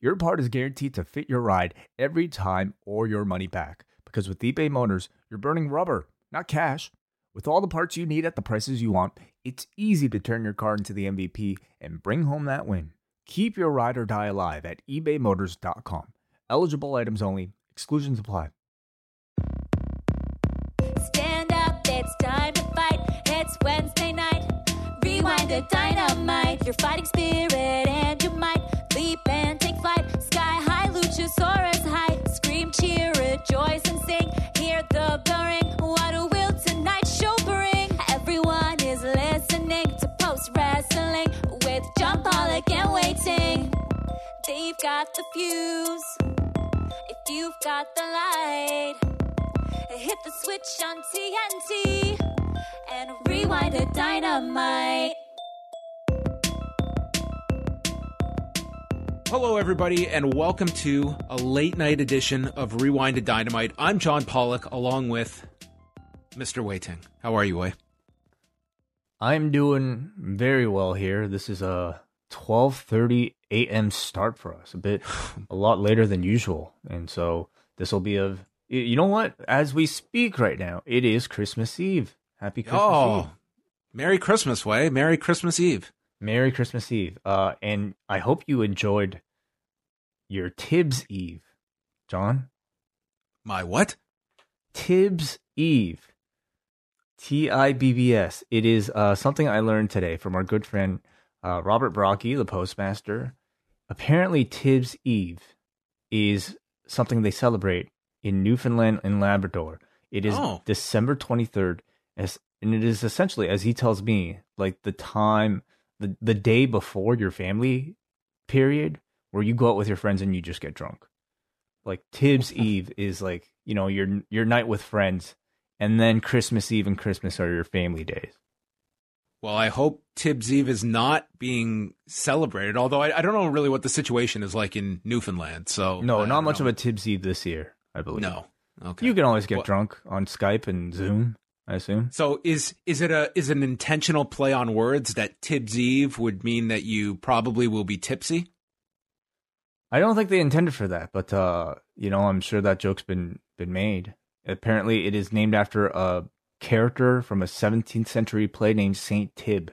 your part is guaranteed to fit your ride every time or your money back. Because with eBay Motors, you're burning rubber, not cash. With all the parts you need at the prices you want, it's easy to turn your car into the MVP and bring home that win. Keep your ride or die alive at ebaymotors.com. Eligible items only, exclusions apply. Stand up, it's time to fight. It's Wednesday night. Rewind to dynamite. Your fighting spirit and your might. Leap and take flight. Sky high, Luchasaurus high. Scream, cheer, rejoice, and sing. Hear the bell ring. What will tonight's show bring? Everyone is listening to post wrestling with John Pollock and Wai Ting. They've got the fuse. If you've got the light. Hit the switch on TNT and rewind the dynamite. Hello, everybody, and welcome to a late night edition of Rewind to Dynamite. I'm John Pollock, along with Mr. Wai Ting. How are you, Wai? I'm doing very well here. This is a 12:30 a.m. start for us, a bit a lot later than usual. And so this will be of. you know what? As we speak right now, it is Christmas Eve. Happy Christmas oh, Eve. Merry Christmas, Wai. Merry Christmas Eve. Merry Christmas Eve. Uh, and I hope you enjoyed your Tibbs Eve, John. My what? Tibbs Eve. T I B B S. It is uh, something I learned today from our good friend uh, Robert Brocky, the postmaster. Apparently, Tibbs Eve is something they celebrate in Newfoundland and Labrador. It is Oh. December 23rd, as, and it is essentially, as he tells me, like the time, the, the day before your family period, where you go out with your friends and you just get drunk. Like Tibbs Eve is like, you know, your your night with friends, and then Christmas Eve and Christmas are your family days. Well, I hope Tibbs Eve is not being celebrated, although I, I don't know really what the situation is like in Newfoundland. So No, I not much know. of a Tibbs Eve this year, I believe. No. Okay. You can always get Well- drunk on Skype and Zoom, I assume. So is is it a is an intentional play on words that Tibbs Eve would mean that you probably will be tipsy? I don't think they intended for that, but uh, you know, I'm sure that joke's been been made. Apparently, it is named after a character from a 17th century play named Saint Tib.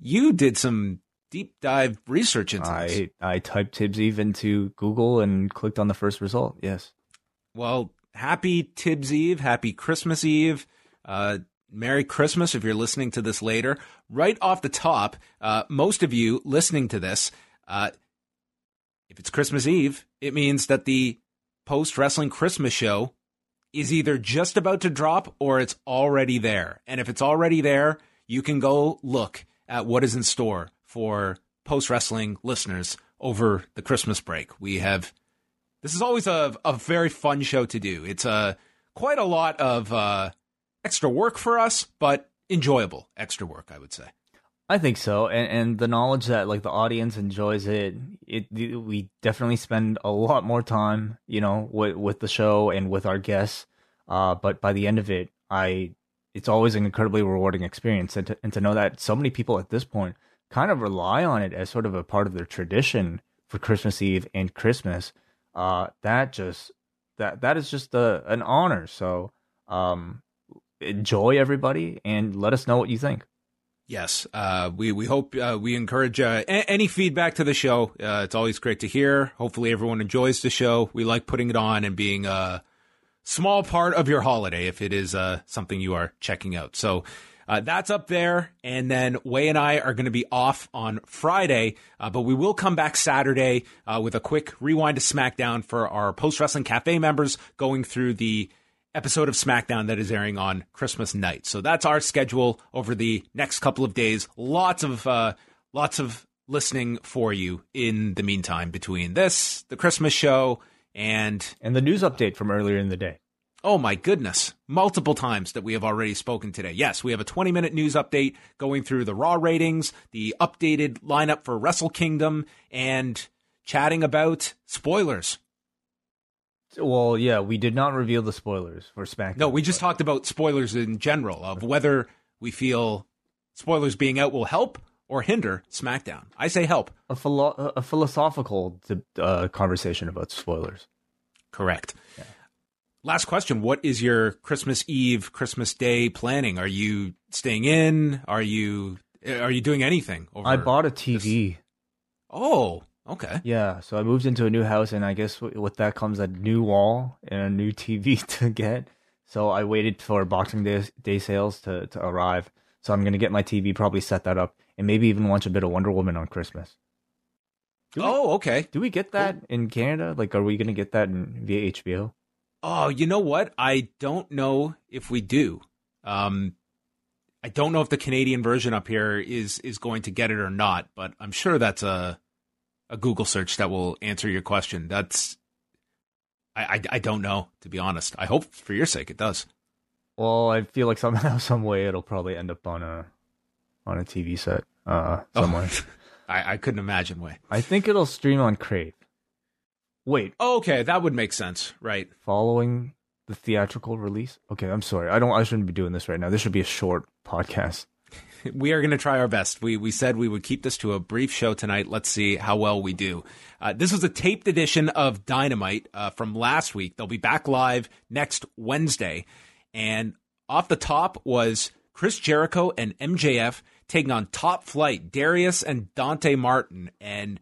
You did some deep dive research into this. I I typed Tibbs Eve into Google and clicked on the first result. Yes. Well, happy Tibbs Eve, happy Christmas Eve. Uh, Merry Christmas if you're listening to this later. Right off the top, uh, most of you listening to this, uh, if it's Christmas Eve, it means that the post wrestling Christmas show is either just about to drop or it's already there. And if it's already there, you can go look at what is in store for post wrestling listeners over the Christmas break. We have this is always a, a very fun show to do. It's a quite a lot of uh, extra work for us, but enjoyable extra work, I would say. I think so, and and the knowledge that like the audience enjoys it, it we definitely spend a lot more time, you know, with with the show and with our guests. Uh, but by the end of it, I it's always an incredibly rewarding experience, and to and to know that so many people at this point kind of rely on it as sort of a part of their tradition for Christmas Eve and Christmas. Uh, that just that that is just a, an honor. So, um, enjoy everybody, and let us know what you think. Yes, uh, we we hope uh, we encourage uh, a- any feedback to the show. Uh, it's always great to hear. Hopefully, everyone enjoys the show. We like putting it on and being a small part of your holiday if it is uh, something you are checking out. So. Uh, that's up there. And then Wai and I are going to be off on Friday, but we will come back Saturday with a quick rewind to SmackDown for our Post Wrestling Cafe members going through the episode of SmackDown that is airing on Christmas night. So that's our schedule over the next couple of days. Lots of uh, lots of listening for you in the meantime between this, the Christmas show, And And the news update from earlier in the day. oh my goodness, multiple times that we have already spoken today. Yes, we have a 20 minute news update going through the Raw ratings, the updated lineup for Wrestle Kingdom, and chatting about spoilers. Well, yeah, we did not reveal the spoilers for SmackDown. No, we just talked about spoilers in general of whether we feel spoilers being out will help or hinder SmackDown. I say help. a, philo- a philosophical uh, conversation about spoilers. Correct. Last question. What is your Christmas Eve, Christmas Day planning? Are you staying in? Are you are you doing anything? Over I bought a TV. Oh, okay. Yeah, so I moved into a new house, and I guess with that comes a new wall and a new TV to get. So I waited for Boxing Day, day sales to, to arrive. So I'm gonna get my TV, probably set that up, and maybe even watch a bit of Wonder Woman on Christmas. Do we- Oh, okay. Do we get that in Canada? Like, are we gonna get that in, via HBO? Oh, you know what? I don't know if we do. Um, I don't know if the Canadian version up here is is going to get it or not, but I'm sure that's a a Google search that will answer your question. That's I I, I don't know to be honest. I hope for your sake it does. Well, I feel like somehow, some way, it'll probably end up on a on a TV set uh, somewhere. I, I couldn't imagine way. I think it'll stream on Crave. Wait, Okay, that would make sense, right? following the theatrical release? Okay, I'm sorry. I don't. I shouldn't be doing this right now. This should be a short podcast. we are going to try our best. We we said we would keep this to a brief show tonight. Let's see how well we do. Uh, this was a taped edition of Dynamite uh, from last week. They'll be back live next Wednesday, and off the top was Chris Jericho and MJF taking on Top Flight, Darius and Dante Martin, and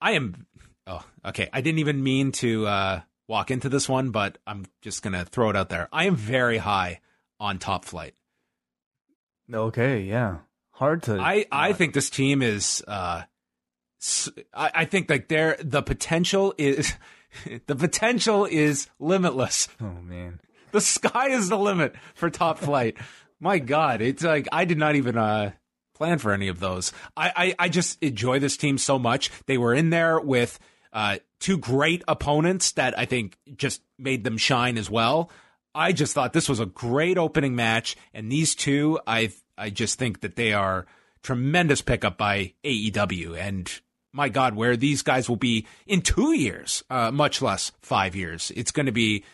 I am. Oh, okay. I didn't even mean to uh, walk into this one, but I'm just going to throw it out there. I am very high on Top Flight. Okay, yeah. Hard to. I, I think this team is uh I think like there the potential is the potential is limitless. Oh man. The sky is the limit for top flight. My God, it's like I did not even uh plan for any of those. I, I, I just enjoy this team so much. They were in there with uh two great opponents that I think just made them shine as well. I just thought this was a great opening match, and these two, I I just think that they are tremendous pickup by AEW, and my God, where these guys will be in two years, uh, much less five years. It's going to be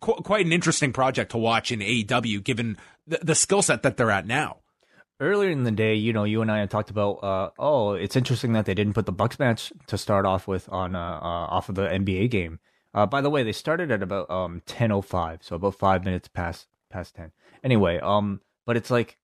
qu- quite an interesting project to watch in AEW, given the, the skill set that they're at now. Earlier in the day, you know, you and I had talked about. Uh, oh, it's interesting that they didn't put the Bucks match to start off with on uh, uh off of the NBA game. Uh, by the way, they started at about um ten oh five, so about five minutes past past ten. Anyway, um, but it's like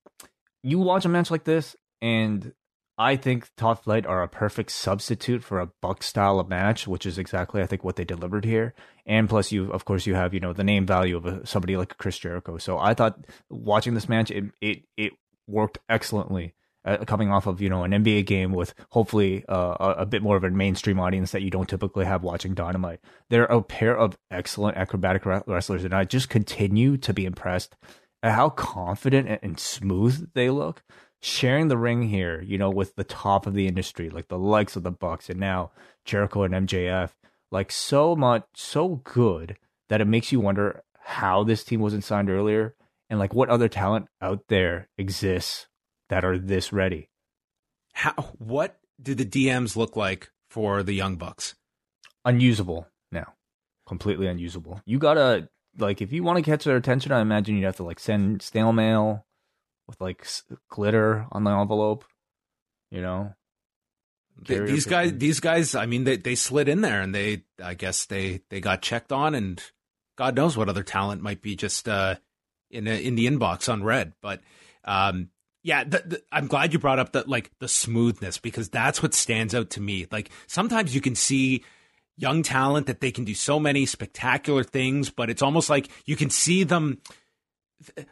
you watch a match like this, and I think Top Flight are a perfect substitute for a Buck style of match, which is exactly I think what they delivered here. And plus, you of course you have you know the name value of a, somebody like Chris Jericho. So I thought watching this match, it it it worked excellently. Uh, coming off of you know an NBA game with hopefully uh, a, bit more of a mainstream audience that you don't typically have watching Dynamite, they're a pair of excellent acrobatic wrestlers, and I just continue to be impressed at how confident and, and smooth they look. Sharing the ring here, you know, with the top of the industry, like the likes of the Bucks, and now Jericho and MJF, like so much, so good that it makes you wonder how this team wasn't signed earlier, and like what other talent out there exists that are this ready. How what do the DMs look like for the Young Bucks? Unusable now, completely unusable. You gotta like if you want to catch their attention, I imagine you'd have to like send snail mail with like s- glitter on the envelope. You know, Carrier these guys, these guys. I mean, they they slid in there, and they, I guess they they got checked on, and God knows what other talent might be just uh, in a, in the inbox on red. But um, yeah, the, the, I'm glad you brought up the like the smoothness because that's what stands out to me. Like sometimes you can see young talent that they can do so many spectacular things, but it's almost like you can see them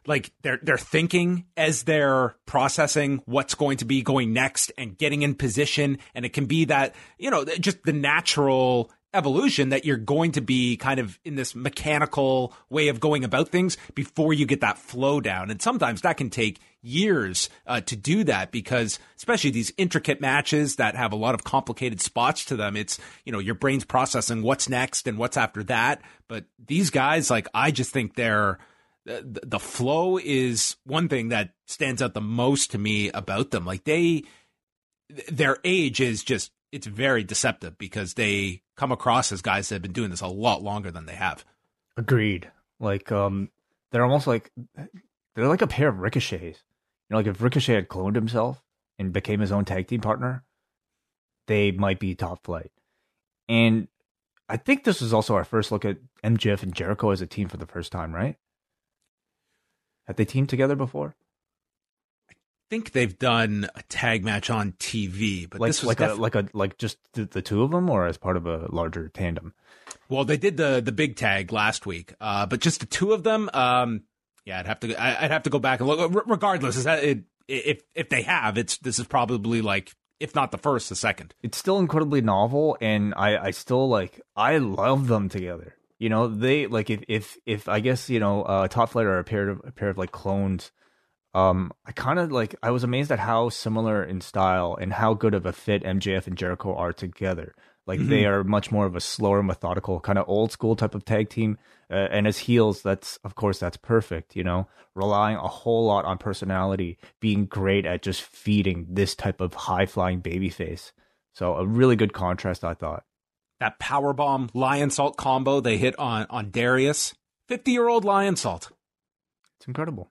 like they're they're thinking as they're processing what's going to be going next and getting in position and it can be that you know just the natural evolution that you're going to be kind of in this mechanical way of going about things before you get that flow down. And sometimes that can take years uh, to do that because especially these intricate matches that have a lot of complicated spots to them, it's, you know, your brain's processing what's next and what's after that. But these guys, like, I just think they're, the, the flow is one thing that stands out the most to me about them. Like they, their age is just it's very deceptive because they come across as guys that have been doing this a lot longer than they have. Agreed. Like um they're almost like they're like a pair of ricochets. Know, like if Ricochet had cloned himself and became his own tag team partner, they might be top flight. And I think this was also our first look at MJF and Jericho as a team for the first time, right? Have they teamed together before? I think they've done a tag match on TV, but like, this was like def- a like a like just the, the, two of them, or as part of a larger tandem. Well, they did the the big tag last week, uh, but just the two of them. Um, yeah, I'd have to I'd have to go back and look. regardless, is that it, if if they have, it's this is probably like if not the first, the second. It's still incredibly novel, and I I still like I love them together. You know, they like if if if I guess you know, uh, Top Flight are a pair of a pair of like clones um, I kind of like I was amazed at how similar in style and how good of a fit MJF and Jericho are together. Like mm-hmm. they are much more of a slower, methodical, kind of old school type of tag team. Uh, and as heels, that's of course that's perfect. You know, relying a whole lot on personality, being great at just feeding this type of high flying baby face. So a really good contrast, I thought. That power bomb lionsault combo they hit on on Darius, fifty year old lionsault. It's incredible.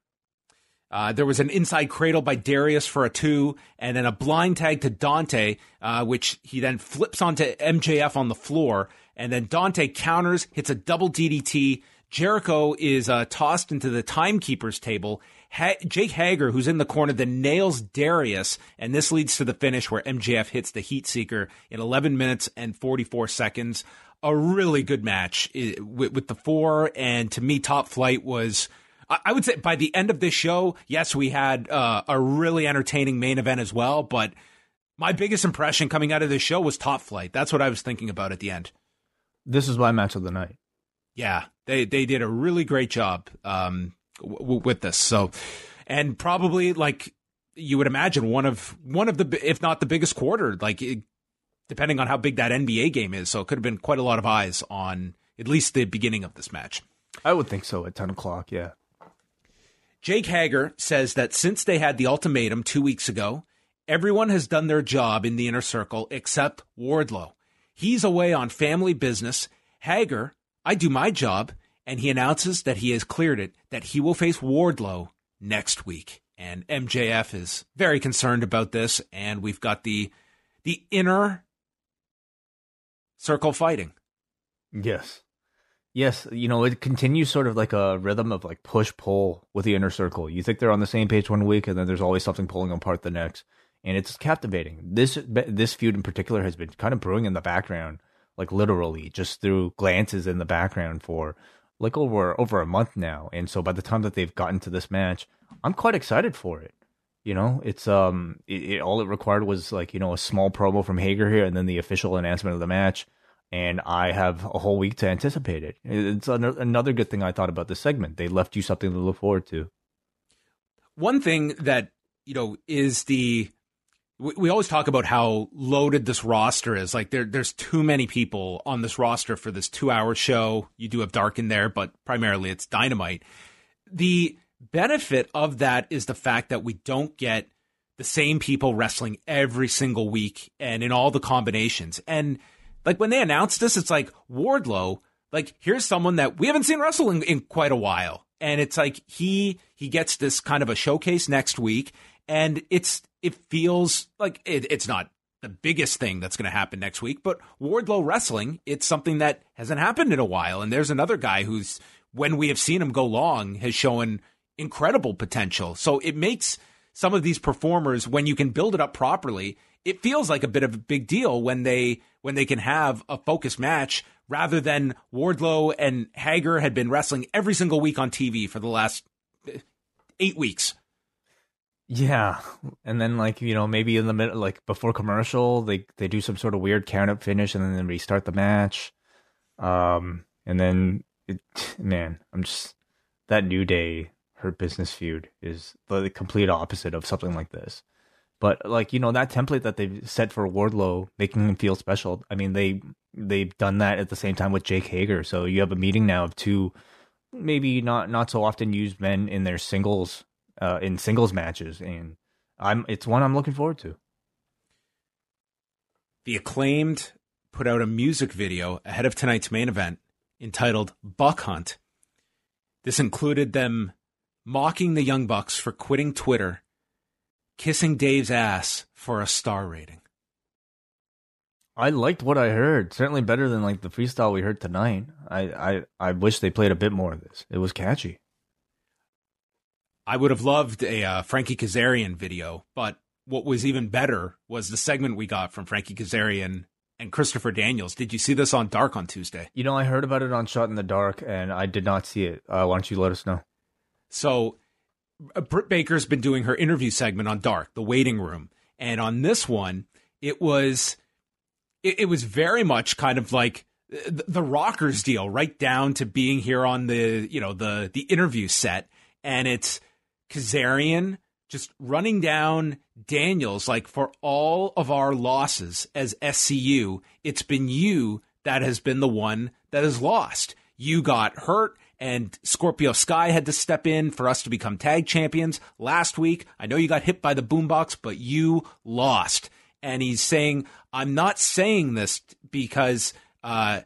Uh, there was an inside cradle by Darius for a two, and then a blind tag to Dante, uh, which he then flips onto MJF on the floor. And then Dante counters, hits a double DDT. Jericho is uh, tossed into the timekeeper's table. Ha- Jake Hager, who's in the corner, then nails Darius, and this leads to the finish where MJF hits the Heat Seeker in 11 minutes and 44 seconds. A really good match with, with the four, and to me, Top Flight was I would say by the end of this show, yes, we had uh, a really entertaining main event as well. But my biggest impression coming out of this show was Top Flight. That's what I was thinking about at the end. This is my match of the night. Yeah, they they did a really great job um, w- with this. So, and probably like you would imagine, one of one of the if not the biggest quarter, like it, depending on how big that NBA game is. So it could have been quite a lot of eyes on at least the beginning of this match. I would think so at ten o'clock. Yeah. Jake Hager says that since they had the ultimatum two weeks ago, everyone has done their job in the inner circle except Wardlow. He's away on family business. Hager, I do my job, and he announces that he has cleared it, that he will face Wardlow next week. And MJF is very concerned about this, and we've got the the inner circle fighting. Yes. Yes, you know, it continues sort of like a rhythm of like push pull with the inner circle. You think they're on the same page one week, and then there's always something pulling them apart the next, and it's captivating. This this feud in particular has been kind of brewing in the background, like literally just through glances in the background for like over over a month now. And so by the time that they've gotten to this match, I'm quite excited for it. You know, it's um, it, it all it required was like you know a small promo from Hager here, and then the official announcement of the match and I have a whole week to anticipate it. It's another good thing I thought about this segment. They left you something to look forward to. One thing that you know is the we, we always talk about how loaded this roster is. Like there, there's too many people on this roster for this two-hour show. You do have Dark in there, but primarily it's Dynamite. The benefit of that is the fact that we don't get the same people wrestling every single week and in all the combinations. And like when they announced this, it's like Wardlow, like here's someone that we haven't seen wrestle in, in quite a while. And it's like he he gets this kind of a showcase next week, and it's it feels like it, it's not the biggest thing that's going to happen next week, but Wardlow wrestling, it's something that hasn't happened in a while. And there's another guy who's, when we have seen him go long, has shown incredible potential. So it makes some of these performers, when you can build it up properly, it feels like a bit of a big deal when they when they can have a focused match rather than Wardlow and Hager had been wrestling every single week on TV for the last eh, eight weeks. Yeah, and then like you know maybe in the middle, like before commercial, they they do some sort of weird count up finish, and then restart the match. Um, and then it, man, I'm just that New Day Hurt Business feud is the complete opposite of something like this. But like you know that template that they've set for Wardlow, making him feel special. I mean they they've done that at the same time with Jake Hager. So you have a meeting now of two maybe not not so often used men in their singles uh, in singles matches, and I'm it's one I'm looking forward to. The acclaimed put out a music video ahead of tonight's main event entitled Buck Hunt. This included them mocking the Young Bucks for quitting Twitter, kissing Dave's ass for a star rating. I liked what I heard. Certainly better than like the freestyle we heard tonight. I I, I wish they played a bit more of this. It was catchy. I would have loved a uh, Frankie Kazarian video, but what was even better was the segment we got from Frankie Kazarian and Christopher Daniels. Did you see this on Dark on Tuesday? You know, I heard about it on Shot in the Dark, and I did not see it. Uh, why don't you let us know? So, uh, Britt Baker's been doing her interview segment on Dark, the waiting room, and on this one, it was it, it was very much kind of like the, the Rockers deal, right down to being here on the you know the the interview set, and it's Kazarian just running down Daniels like for all of our losses as SCU, it's been you that has been the one that has lost. You got hurt and Scorpio Sky had to step in for us to become tag champions last week. I know you got hit by the boombox, but you lost. And he's saying, I'm not saying this because, uh,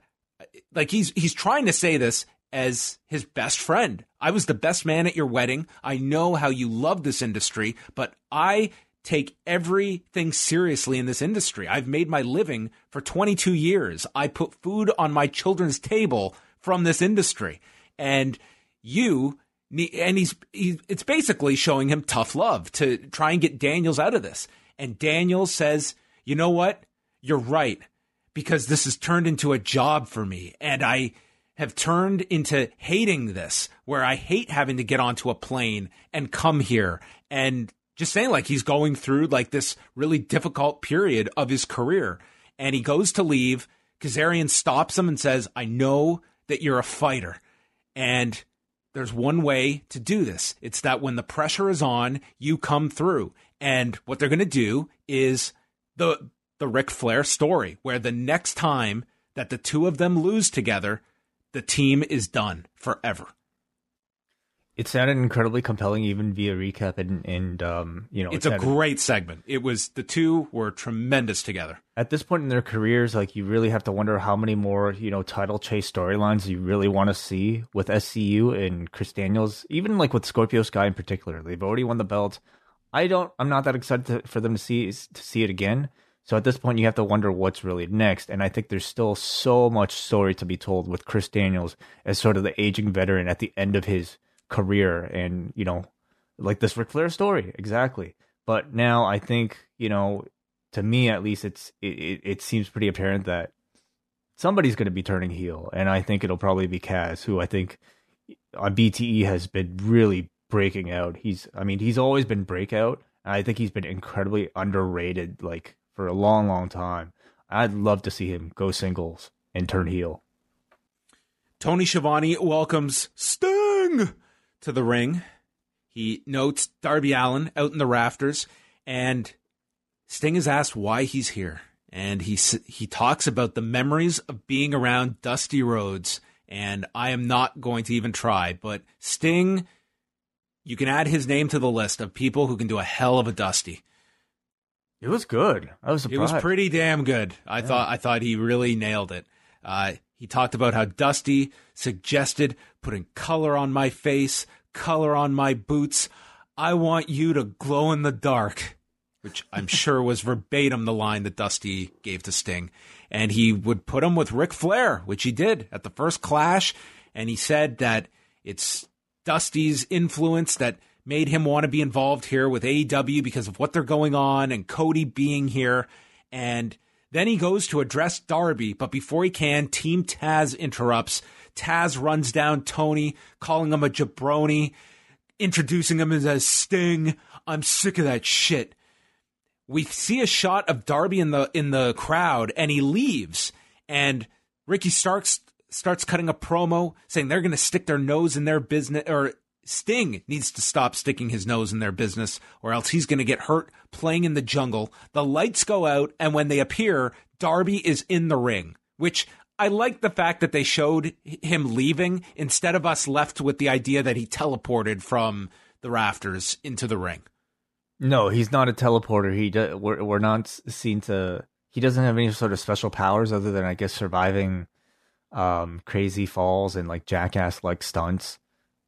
like he's, he's trying to say this as his best friend. I was the best man at your wedding. I know how you love this industry, but I take everything seriously in this industry. I've made my living for 22 years. I put food on my children's table from this industry. And you and he's, he, it's basically showing him tough love to try and get Daniels out of this. And Daniels says, "You know what? You're right because this has turned into a job for me and I have turned into hating this, where I hate having to get onto a plane and come here and just saying like he's going through like this really difficult period of his career. And he goes to leave. Kazarian stops him and says, I know that you're a fighter. And there's one way to do this. It's that when the pressure is on, you come through. And what they're going to do is the the Ric Flair story, where the next time that the two of them lose together, the team is done forever. It sounded incredibly compelling, even via recap, and, and um, you know, it's it a great segment. It was the two were tremendous together. at this point in their careers, like you really have to wonder how many more, you know, title chase storylines you really want to see with SCU and Chris Daniels, even like with Scorpio Sky in particular. They've already won the belt. I don't. I'm not that excited to, for them to see to see it again. So at this point, you have to wonder what's really next. And I think there's still so much story to be told with Chris Daniels as sort of the aging veteran at the end of his career, and you know, like this Ric Flair story exactly. But now I think you know to me at least it's it, it, seems pretty apparent that somebody's going to be turning heel and i think it'll probably be kaz who i think uh, on bte has been really breaking out he's i mean he's always been breakout i think he's been incredibly underrated like for a long long time i'd love to see him go singles and turn heel Tony Schiavone welcomes Sting to the ring. He notes Darby Allin out in the rafters, and Sting is asked why he's here. And he he talks about the memories of being around Dusty Rhodes. And I am not going to even try, but Sting, you can add his name to the list of people who can do a hell of a Dusty. It was good i was It was pretty damn good. I thought I thought he really nailed it. Uh, he talked about how Dusty suggested putting color on my face, color on my boots. I want you to glow in the dark, which I'm sure was verbatim the line that Dusty gave to Sting. And he would put him with Ric Flair, which he did at the first clash. And he said that it's Dusty's influence that made him want to be involved here with AEW because of what they're going on and Cody being here. And then he goes to address Darby, but before he can, Team Taz interrupts. Taz runs down Tony, calling him a jabroni. introducing him as a Sting. I'm sick of that shit. We see a shot of Darby in the in the crowd, and he leaves. And Ricky Starks starts cutting a promo saying they're going to stick their nose in their business, or Sting needs to stop sticking his nose in their business, or else he's going to get hurt playing in the jungle. The lights go out, and when they appear, Darby is in the ring, which I like the fact that they showed him leaving instead of us left with the idea that he teleported from the rafters into the ring. No, he's not a teleporter. He do, we're we're not seen to. He doesn't have any sort of special powers other than I guess surviving um, crazy falls and like jackass like stunts.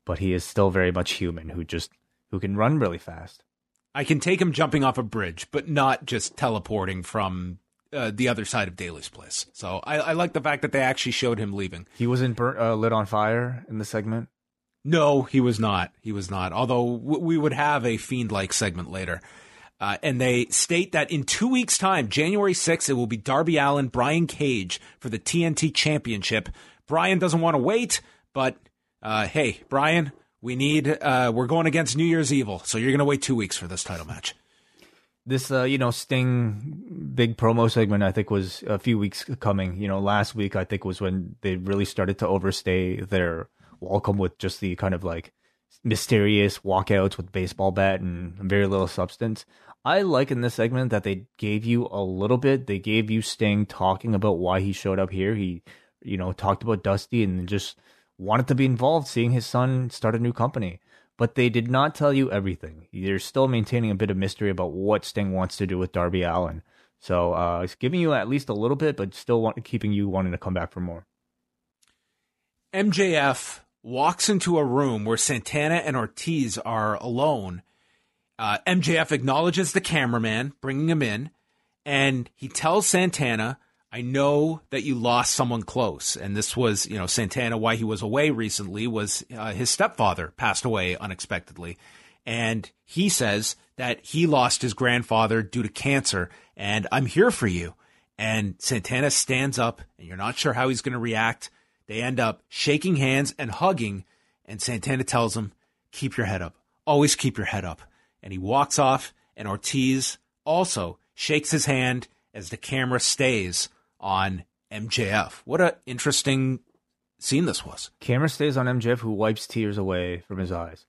But he is still very much human who just who can run really fast. I can take him jumping off a bridge, but not just teleporting from uh, the other side of Daily's Place. So I, I, like the fact that they actually showed him leaving. He wasn't burnt, uh, lit on fire in the segment. No, he was not. He was not. Although w- we would have a fiend-like segment later. Uh, and they state that in two weeks' time, January 6th, it will be Darby Allin, Brian Cage for the TNT Championship. Brian doesn't want to wait, but uh, hey, Brian, we need. Uh, we're going against New Year's Evil, so you're going to wait two weeks for this title match this uh, you know Sting big promo segment I think was a few weeks coming. You know, last week I think was when they really started to overstay their welcome with just the kind of like mysterious walkouts with baseball bat and very little substance. I like in this segment that they gave you a little bit. They gave you Sting talking about why he showed up here. He, you know, talked about Dusty and just wanted to be involved, seeing his son start a new company but they did not tell you everything. They're still maintaining a bit of mystery about what Sting wants to do with Darby Allin. So uh, it's giving you at least a little bit, but still want, keeping you wanting to come back for more. MJF walks into a room where Santana and Ortiz are alone. Uh, MJF acknowledges the cameraman, bringing him in, and he tells Santana I know that you lost someone close, and this was, you know, Santana. Why he was away recently was uh, his stepfather passed away unexpectedly, and he says that he lost his grandfather due to cancer, and I'm here for you. And Santana stands up, and you're not sure how he's going to react. They end up shaking hands and hugging, and Santana tells him, "Keep your head up. Always keep your head up." And he walks off, and Ortiz also shakes his hand as the camera stays on MJF. What an interesting scene this was. Camera stays on MJF, who wipes tears away from his eyes.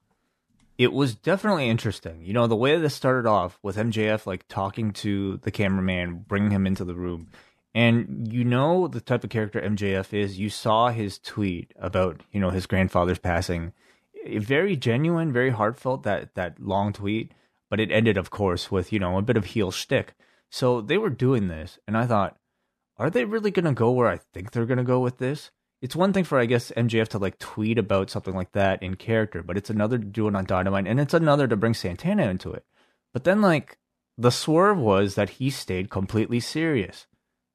It was definitely interesting. You know, the way this started off with MJF like talking to the cameraman, bringing him into the room. And you know the type of character MJF is. You saw his tweet about, you know, his grandfather's passing. Very genuine, very heartfelt that that long tweet, but it ended of course with, you know, a bit of heel shtick. So they were doing this, and I thought, are they really going to go where I think they're going to go with this? It's one thing for, I guess, MJF to like tweet about something like that in character, but it's another to do it on Dynamite, and it's another to bring Santana into it. But then, like, the swerve was that he stayed completely serious.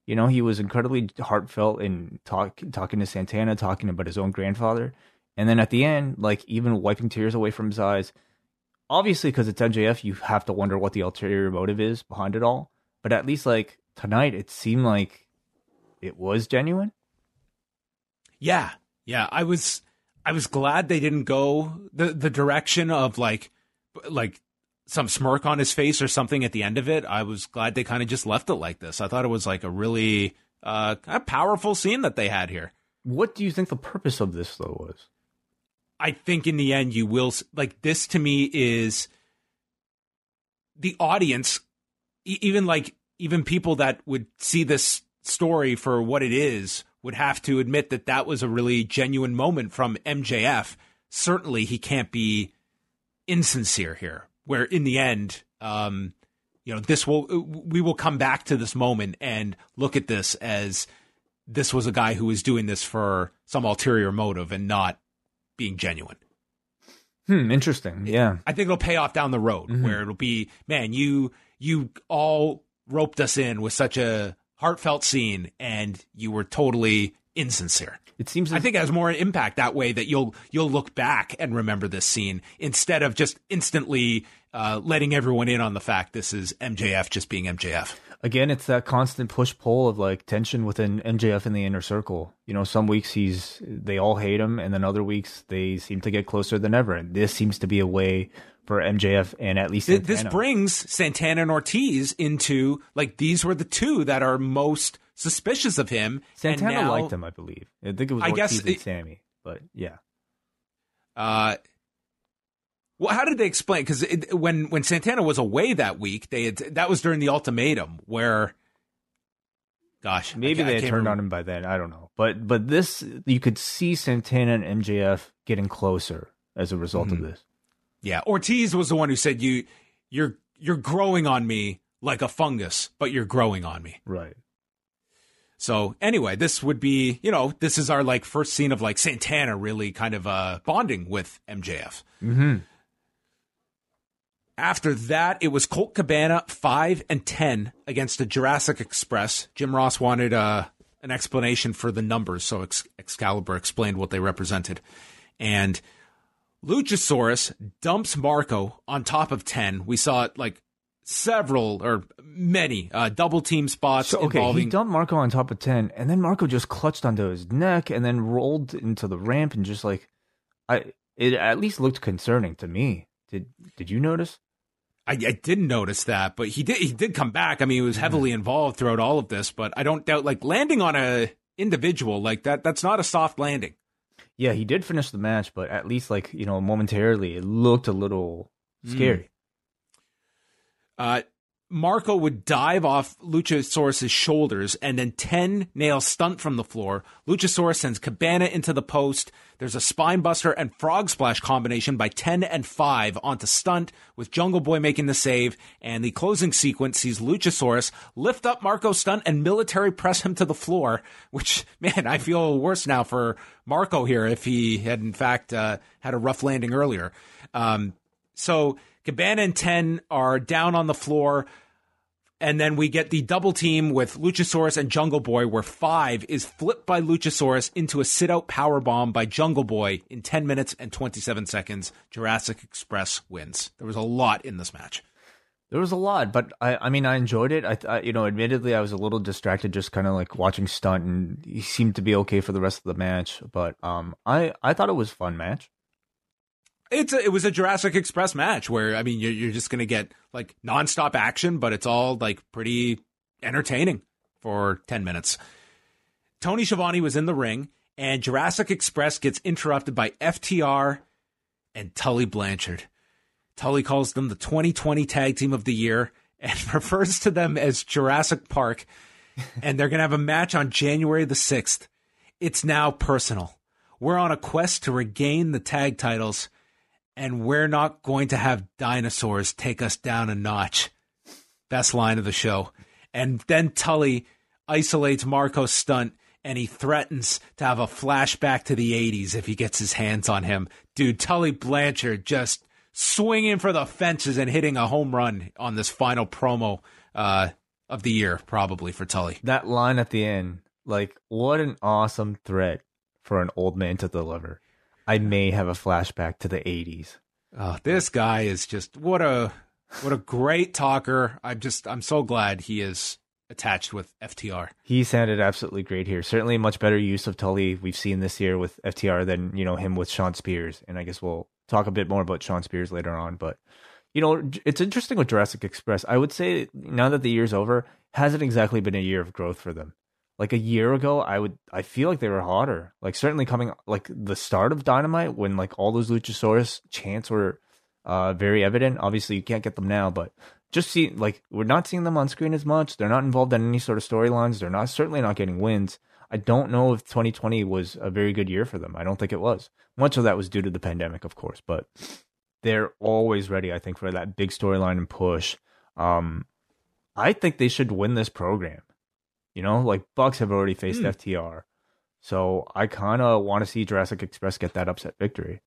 You know, he was incredibly heartfelt in talk, talking to Santana, talking about his own grandfather. And then at the end, like, even wiping tears away from his eyes. Obviously, because it's MJF, you have to wonder what the ulterior motive is behind it all. But at least, like, tonight, it seemed like it was genuine. Yeah, yeah. I was I was glad they didn't go the the direction of like like some smirk on his face or something at the end of it. I was glad they kind of just left it like this. I thought it was like a really uh, a powerful scene that they had here. What do you think the purpose of this though was? I think in the end you will like this to me is the audience even like even people that would see this story for what it is would have to admit that that was a really genuine moment from MJF. Certainly, he can't be insincere here. Where in the end, um, you know, this will we will come back to this moment and look at this as this was a guy who was doing this for some ulterior motive and not being genuine. Hmm, interesting. Yeah. I think it'll pay off down the road mm-hmm. where it'll be, man, you you all roped us in with such a heartfelt scene and you were totally insincere. It seems I think it has more impact that way that you'll you'll look back and remember this scene instead of just instantly uh, letting everyone in on the fact this is MJF just being MJF. Again, it's that constant push pull of like tension within MJF in the inner circle. You know, some weeks he's they all hate him, and then other weeks they seem to get closer than ever. And this seems to be a way for MJF and at least Th- this brings Santana and Ortiz into like these were the two that are most suspicious of him. and Santana now, liked him, I believe. I think it was I Ortiz guess and it- Sammy, but yeah. Uh, well, how did they explain? Because when when Santana was away that week, they had that was during the ultimatum where, gosh, Maybe I they had turned remember. on him by then. I don't know, but but this you could see Santana and MJF getting closer as a result Mm-hmm. of this. Yeah, Ortiz was the one who said you you're you're growing on me like a fungus, but you're growing on me. Right. So anyway, this would be, you know, this is our like first scene of like Santana really kind of uh bonding with MJF. Mm-hmm. After that, it was Colt Cabana five and ten against the Jurassic Express. Jim Ross wanted uh, an explanation for the numbers, so Ex- Excalibur explained what they represented. And Luchasaurus dumps Marko on top of ten. We saw it like several or many uh, double team spots So okay, involving he dumped Marko on top of ten, and then Marko just clutched onto his neck and then rolled into the ramp and just like, I it at least looked concerning to me. Did did you notice? I, I didn't notice that, but he did. He did come back. I mean, he was heavily involved throughout all of this. But I don't doubt, like landing on a individual like that. That's not a soft landing. Yeah, he did finish the match, but at least like you know momentarily it looked a little scary. Uh, Marko would dive off Luchasaurus's shoulders and then 10 nail Stunt from the floor. Luchasaurus sends Cabana into the post. There's a spine buster and frog splash combination by 10 and 5 onto Stunt with Jungle Boy making the save. And the closing sequence sees Luchasaurus lift up Marko Stunt and military press him to the floor, which, man, I feel worse now for Marko here if he had in fact uh, had a rough landing earlier. Um, so Cabana and 10 are down on the floor. And then we get the double team with Luchasaurus and Jungle Boy, where five is flipped by Luchasaurus into a sit out power bomb by Jungle Boy in 10 minutes and 27 seconds. Jurassic Express wins. There was a lot in this match. There was a lot, but I, I mean, I enjoyed it. I, I, you know, admittedly, I was a little distracted, just kind of like watching Stunt, and he seemed to be okay for the rest of the match. But um, I, I thought it was fun match. It's a, it was a Jurassic Express match where I mean you're you're just gonna get like nonstop action, but it's all like pretty entertaining for ten minutes. Tony Schiavone was in the ring, and Jurassic Express gets interrupted by FTR and Tully Blanchard. Tully calls them the 2020 Tag Team of the Year and refers to them as Jurassic Park. and they're going to have a match on January the 6th. It's now personal. We're on a quest to regain the tag titles, and we're not going to have dinosaurs take us down a notch. Best line of the show. And then Tully isolates Marco's stunt and he threatens to have a flashback to the 80s if he gets his hands on him. Dude, Tully Blanchard just swinging for the fences and hitting a home run on this final promo uh, of the year, probably for Tully. That line at the end, like, what an awesome threat for an old man to deliver. I may have a flashback to the 80s. Oh, this guy is just what a what a great talker. I'm just I'm so glad he is attached with FTR. He sounded absolutely great here. Certainly a much better use of Tully we've seen this year with FTR than, you know, him with Shawn Spears. And I guess we'll talk a bit more about Shawn Spears later on. But, you know, it's interesting with Jurassic Express. I would say now that the year's over, hasn't exactly been a year of growth for them. Like a year ago, I would I feel like they were hotter. Like certainly coming like the start of Dynamite when like all those Luchasaurus chants were uh very evident. Obviously you can't get them now, but just see like we're not seeing them on screen as much. They're not involved in any sort of storylines. They're not certainly not getting wins. I don't know if 2020 was a very good year for them. I don't think it was. Much of that was due to the pandemic, of course, but they're always ready, I think, for that big storyline and push. Um, I think they should win this program. You know, like Bucks have already faced Hmm. FTR, so I kind of want to see Jurassic Express get that upset victory.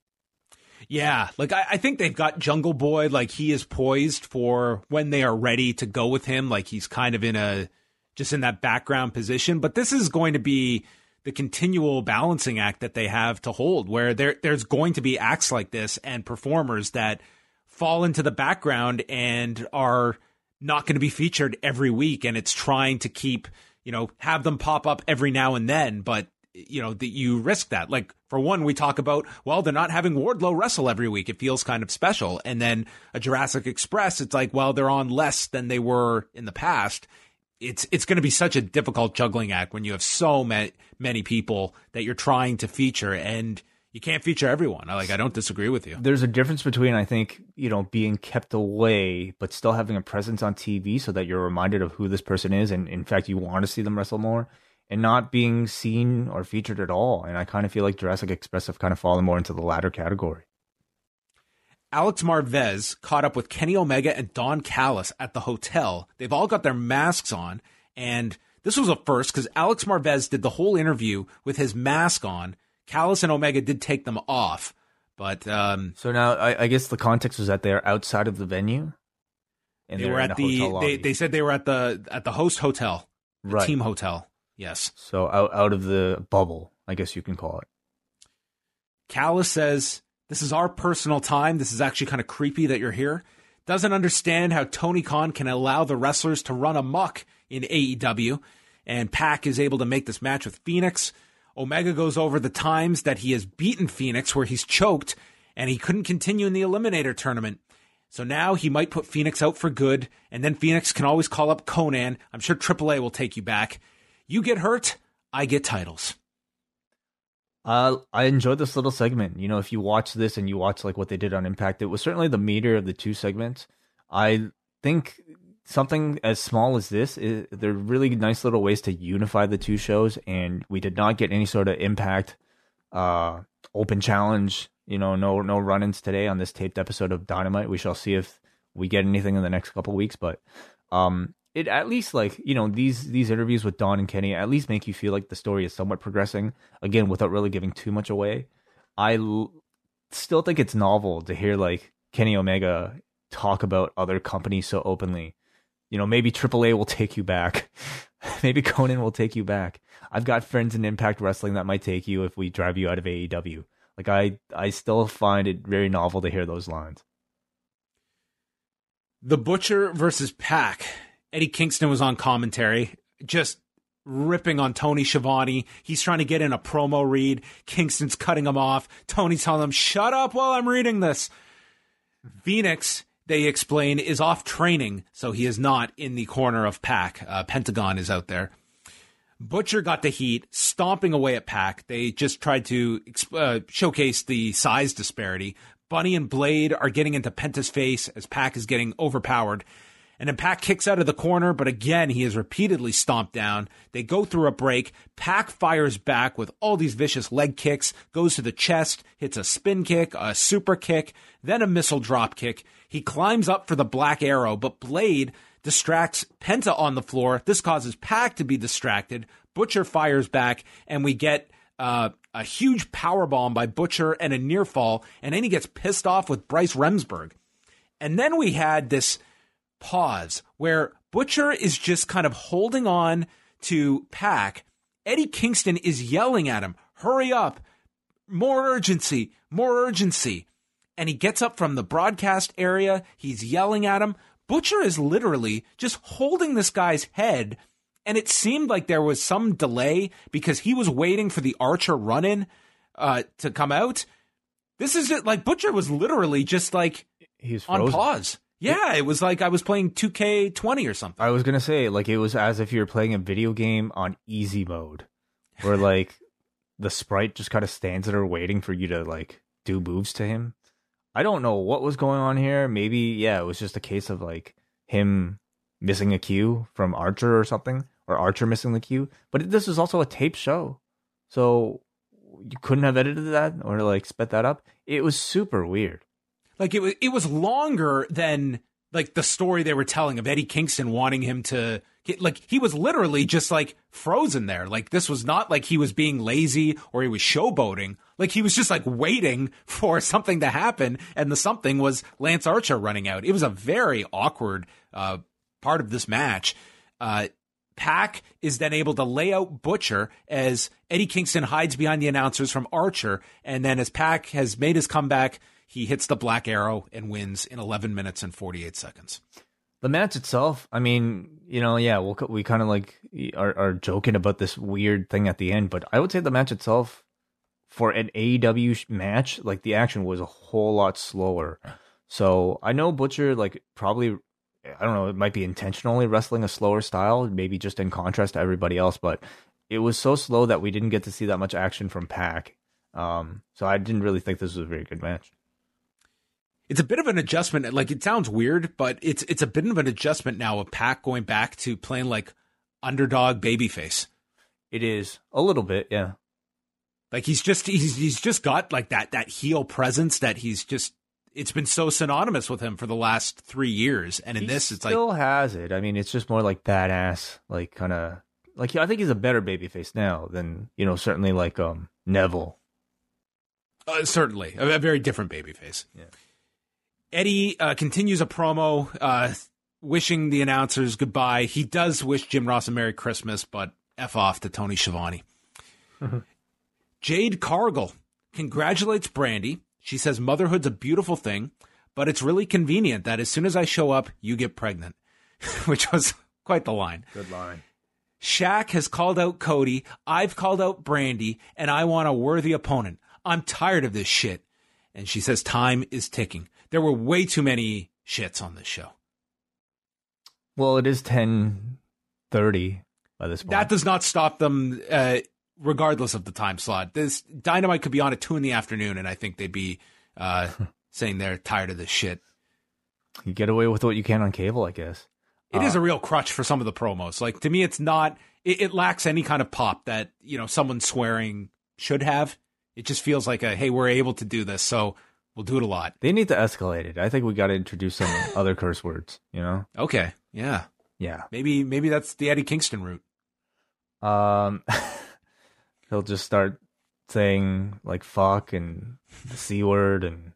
Yeah, like I, I think they've got Jungle Boy. Like he is poised for when they are ready to go with him. Like he's kind of in a just in that background position. But this is going to be the continual balancing act that they have to hold, where there there's going to be acts like this and performers that fall into the background and are not going to be featured every week and it's trying to keep, you know, have them pop up every now and then, but you know, that you risk that. Like for one, we talk about, well, they're not having Wardlow wrestle every week. It feels kind of special. And then a Jurassic Express, it's like, well, they're on less than they were in the past. It's it's going to be such a difficult juggling act when you have so many many people that you're trying to feature and you can't feature everyone. I like I don't disagree with you. There's a difference between I think, you know, being kept away but still having a presence on TV so that you're reminded of who this person is and in fact you want to see them wrestle more and not being seen or featured at all. And I kind of feel like Jurassic Express have kind of fallen more into the latter category. Alex Marvez caught up with Kenny Omega and Don Callis at the hotel. They've all got their masks on, and this was a first because Alex Marvez did the whole interview with his mask on. Callis and Omega did take them off, but um, so now I, I, guess the context was that they're outside of the venue. And they were at the. the they, they said they were at the at the host hotel, the right. team hotel. Yes. So out out of the bubble, I guess you can call it. Callis says this is our personal time. This is actually kind of creepy that you're here. Doesn't understand how Tony Khan can allow the wrestlers to run amok in AEW. And Pac is able to make this match with Fenix. Omega goes over the times that he has beaten Fenix where he's choked and he couldn't continue in the Eliminator tournament. So now he might put Fenix out for good, and then Fenix can always call up Konnan. I'm sure AAA will take you back. You get hurt, I get titles. Uh, I enjoyed this little segment. You know, if you watch this and you watch like what they did on Impact, it was certainly the meter of the two segments. I think something as small as this, is, they're really nice little ways to unify the two shows. And we did not get any sort of Impact uh, open challenge. You know, no no run-ins today on this taped episode of Dynamite. We shall see if we get anything in the next couple weeks, but um, it at least like you know these these interviews with Don and Kenny at least make you feel like the story is somewhat progressing again without really giving too much away. I l- still think it's novel to hear like Kenny Omega talk about other companies so openly. You know, maybe AAA will take you back. maybe Konnan will take you back. I've got friends in Impact Wrestling that might take you if we drive you out of AEW. Like I I still find it very novel to hear those lines. The Butcher versus Pac. Eddie Kingston was on commentary, just ripping on Tony Schiavone. He's trying to get in a promo read. Kingston's cutting him off. Tony's telling him, shut up while I'm reading this. Fenix, they explain, is off training, so he is not in the corner of Pac. Uh, Pentagon is out there. Butcher got the heat, stomping away at Pac. They just tried to uh, showcase the size disparity. Bunny and Blade are getting into Penta's face as Pac is getting overpowered. And then Pac kicks out of the corner, but again, he is repeatedly stomped down. They go through a break. Pac fires back with all these vicious leg kicks, goes to the chest, hits a spin kick, a super kick, then a missile drop kick. He climbs up for the black arrow, but Blade distracts Penta on the floor. This causes Pac to be distracted. Butcher fires back, and we get uh, a huge power bomb by Butcher and a near fall, and then he gets pissed off with Bryce Remsburg. And then we had this pause where Butcher is just kind of holding on to Pac. Eddie Kingston is yelling at him, hurry up, more urgency, more urgency. And he gets up from the broadcast area. He's yelling at him. Butcher is literally just holding this guy's head. And it seemed like there was some delay because he was waiting for the Archer run in uh, to come out. This is it. Like Butcher was literally just like He's on pause. Yeah, it was like I was playing 2K20 or something. I was gonna say like it was as if you were playing a video game on easy mode, where like the sprite just kind of stands there waiting for you to like do moves to him. I don't know what was going on here. Maybe yeah, it was just a case of like him missing a cue from Archer or something, or Archer missing the cue. But this is also a tape show, so you couldn't have edited that or like sped that up. It was super weird. Like it was it was longer than like the story they were telling of Eddie Kingston wanting him to get like he was literally just like frozen there. Like this was not like he was being lazy or he was showboating. Like he was just like waiting for something to happen and the something was Lance Archer running out. It was a very awkward uh, part of this match. Uh, Pac is then able to lay out Butcher as Eddie Kingston hides behind the announcers from Archer. And then as Pac has made his comeback, he hits the black arrow and wins in 11 minutes and 48 seconds. The match itself, I mean, you know, yeah, we'll, we kind of like are, are joking about this weird thing at the end, but I would say the match itself for an AEW match, like the action was a whole lot slower. So I know Butcher, like probably, I don't know, it might be intentionally wrestling a slower style, maybe just in contrast to everybody else, but it was so slow that we didn't get to see that much action from Pac. Um, so I didn't really think this was a very good match. It's a bit of an adjustment. Like it sounds weird, but it's it's a bit of an adjustment now of Pac going back to playing like underdog babyface. It is a little bit, yeah. Like he's just he's he's just got like that that heel presence that he's just it's been so synonymous with him for the last three years. And in he this, it's like still has it. I mean, it's just more like badass, like kind of like I think he's a better babyface now than you know certainly like um Neville. uh, certainly a, a very different babyface. Yeah. Eddie uh, continues a promo, uh, wishing the announcers goodbye. He does wish Jim Ross a Merry Christmas, but f off to Tony Schiavone. Jade Cargill congratulates Brandi. She says motherhood's a beautiful thing, but it's really convenient that as soon as I show up, you get pregnant, which was quite the line. Good line. Shaq has called out Cody. I've called out Brandi, and I want a worthy opponent. I'm tired of this shit. And she says time is ticking. There were way too many shits on this show. Well, it is ten thirty by this point. That does not stop them, uh, regardless of the time slot. This Dynamite could be on at two in the afternoon, and I think they'd be uh, saying they're tired of this shit. you get away with what you can on cable, I guess. It is a real crutch for some of the promos. Like to me, it's not. It, it lacks any kind of pop that you know someone swearing should have. It just feels like a hey, we're able to do this, so we'll do it a lot. They need to escalate it. I think we got to introduce some other curse words. You know? Okay, yeah, Yeah. maybe maybe that's the Eddie Kingston route. Um, he'll just start saying like "fuck" and the c word and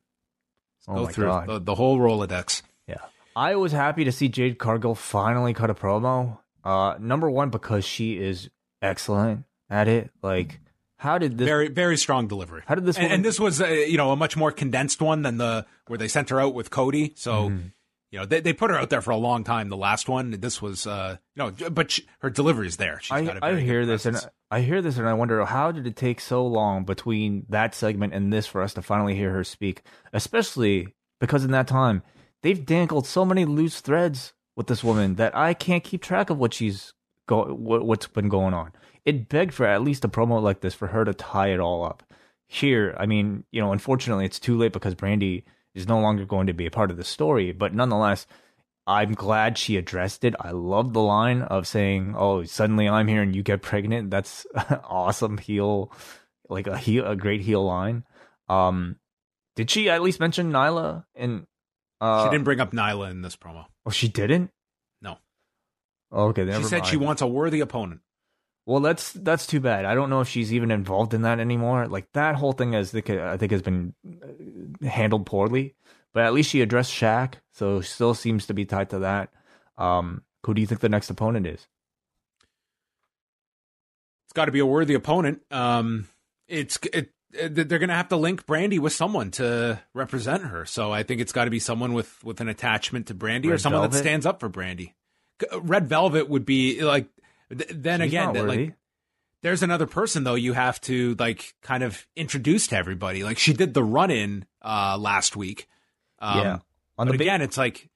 oh Go my through god. the, the whole Rolodex. Yeah. I was happy to see Jade Cargill finally cut a promo. Uh, number one because she is excellent at it. Like, how did this? very very strong delivery. How did this And, woman- and this was uh, you know a much more condensed one than the where they sent her out with Cody. So Mm-hmm. you know they they put her out there for a long time. The last one, this was uh you know, but she, her delivery is there. She's I, got a I hear this and. I hear this and I wonder how did it take so long between that segment and this for us to finally hear her speak, especially because in that time they've dangled so many loose threads with this woman that I can't keep track of what she's go what, what's been going on. It begged for at least a promo like this for her to tie it all up. Here, I mean, you know, unfortunately, it's too late because Brandi is no longer going to be a part of the story. But nonetheless, I'm glad she addressed it. I love the line of saying, "Oh, suddenly I'm here and you get pregnant." That's awesome heel, like a heel, a great heel line. Um, did she at least mention Nyla? And uh, she didn't bring up Nyla in this promo. Oh, she didn't. Okay, never she said mind. she wants a worthy opponent. Well, that's that's too bad. I don't know if she's even involved in that anymore. Like that whole thing, as I think has been uh, handled poorly. But at least she addressed Shaq, so still seems to be tied to that. Um, who do you think the next opponent is? It's got to be a worthy opponent. Um, it's it, it, they're going to have to link Brandi with someone to represent her. So I think it's got to be someone with with an attachment to Brandi or Red someone that stands up for Brandi. Red Velvet would be like. th- Then She's again, that, like there's another person though you have to like kind of introduce to everybody. Like she did the run in uh last week. Um, yeah, on but the big again, it's like,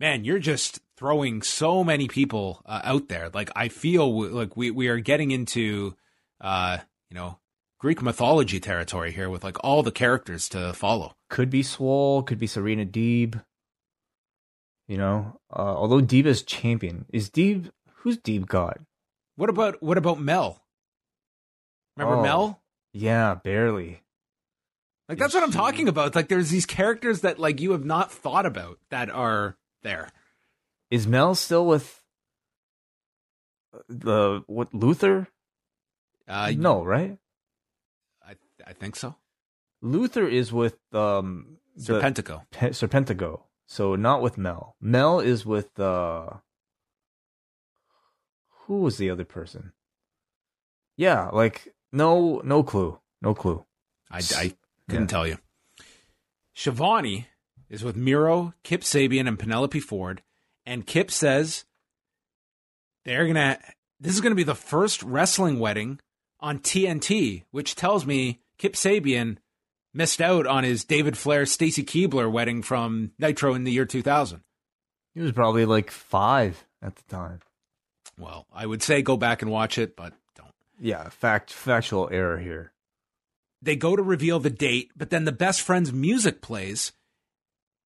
man, you're just throwing so many people uh, out there. Like I feel w- like we we are getting into, uh, you know, Greek mythology territory here with like all the characters to follow. could be Swole, could be Serena Deeb. You know, uh, although Diva's champion, is Deeb who's Deeb got? What about what about Mel? Remember Oh. Mel? Yeah, barely. Like that's what I'm talking about. It's like there's these characters that like you have not thought about that are there. Is Mel still with the what Luther? Uh, no, right? I I think so. Luther is with um the- Serpentico. Pe- Serpentico. So not with Mel. Mel is with uh who was the other person? Yeah, like no no clue. No clue. I, I couldn't Yeah. tell you. Shivani is with Miro, Kip Sabian, and Penelope Ford, and Kip says they're gonna. This is gonna be the first wrestling wedding on TNT, which tells me Kip Sabian missed out on his David Flair Stacy Keibler wedding from Nitro in the year 2000. He was probably like five at the time. Well, I would say go back and watch it, but don't. Yeah, fact factual error here. They go to reveal the date, but then the best friend's music plays,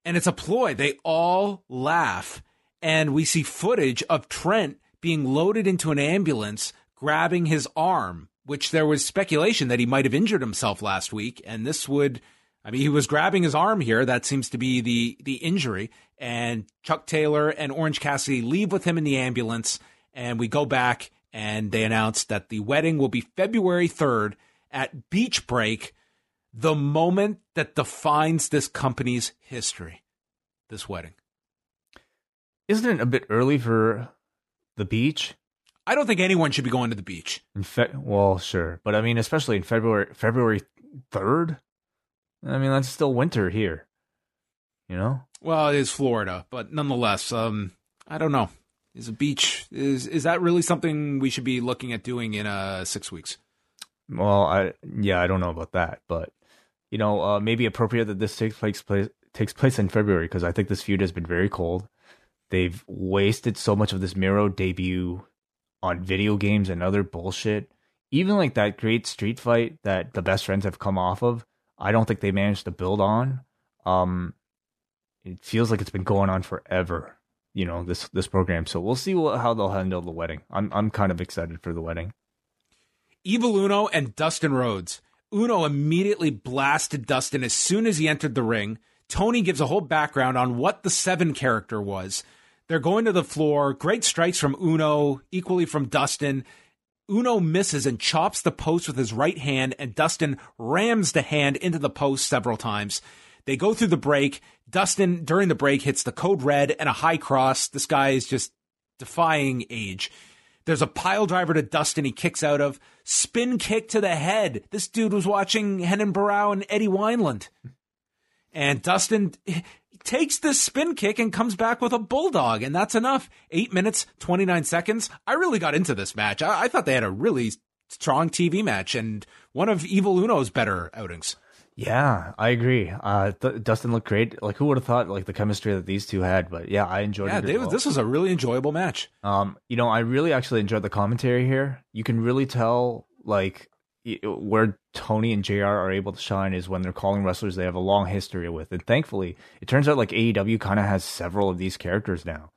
and it's a ploy. They all laugh, and we see footage of Trent being loaded into an ambulance, grabbing his arm, which there was speculation that he might have injured himself last week, and this would. I mean, he was grabbing his arm here. That seems to be the the injury. And Chuck Taylor and Orange Cassidy leave with him in the ambulance, and we go back and they announce that the wedding will be February third at Beach Break, the moment that defines this company's history. This wedding. Isn't it a bit early for the beach? I don't think anyone should be going to the beach. In fe- well, sure, but I mean, especially in February, February third. I mean, that's still winter here. You know. Well, it is Florida, but nonetheless, um, I don't know. Is a beach is is that really something we should be looking at doing in uh six weeks? Well, I yeah, I don't know about that, but you know, uh, maybe appropriate that this takes place takes place in February because I think this feud has been very cold. They've wasted so much of this Miro debut on video games and other bullshit. Even like that great street fight that the best friends have come off of, I don't think they managed to build on. Um, it feels like it's been going on forever. You know this this program, so we'll see what, how they'll handle the wedding. I'm I'm kind of excited for the wedding. Evil Uno and Dustin Rhodes. Uno immediately blasted Dustin as soon as he entered the ring. Tony gives a whole background on what the Seven character was. They're going to the floor. Great strikes from Uno, equally from Dustin. Uno misses and chops the post with his right hand, and Dustin rams the hand into the post several times. They go through the break. Dustin, during the break, hits the code red and a high cross. This guy is just defying age. There's a pile driver to Dustin he kicks out of. Spin kick to the head. This dude was watching Renan Barão and Eddie Wineland. And Dustin takes this spin kick and comes back with a bulldog, and that's enough. Eight minutes, 29 seconds. I really got into this match. I, I thought they had a really strong TV match and one of Evil Uno's better outings. Yeah, I agree. Uh, th- Dustin looked great. Like, who would have thought like the chemistry that these two had? But yeah, I enjoyed yeah, it. Yeah, well. this was a really enjoyable match. Um, you know, I really actually enjoyed the commentary here. You can really tell like where Tony and JR are able to shine is when they're calling wrestlers they have a long history with. And thankfully, it turns out like AEW kind of has several of these characters now.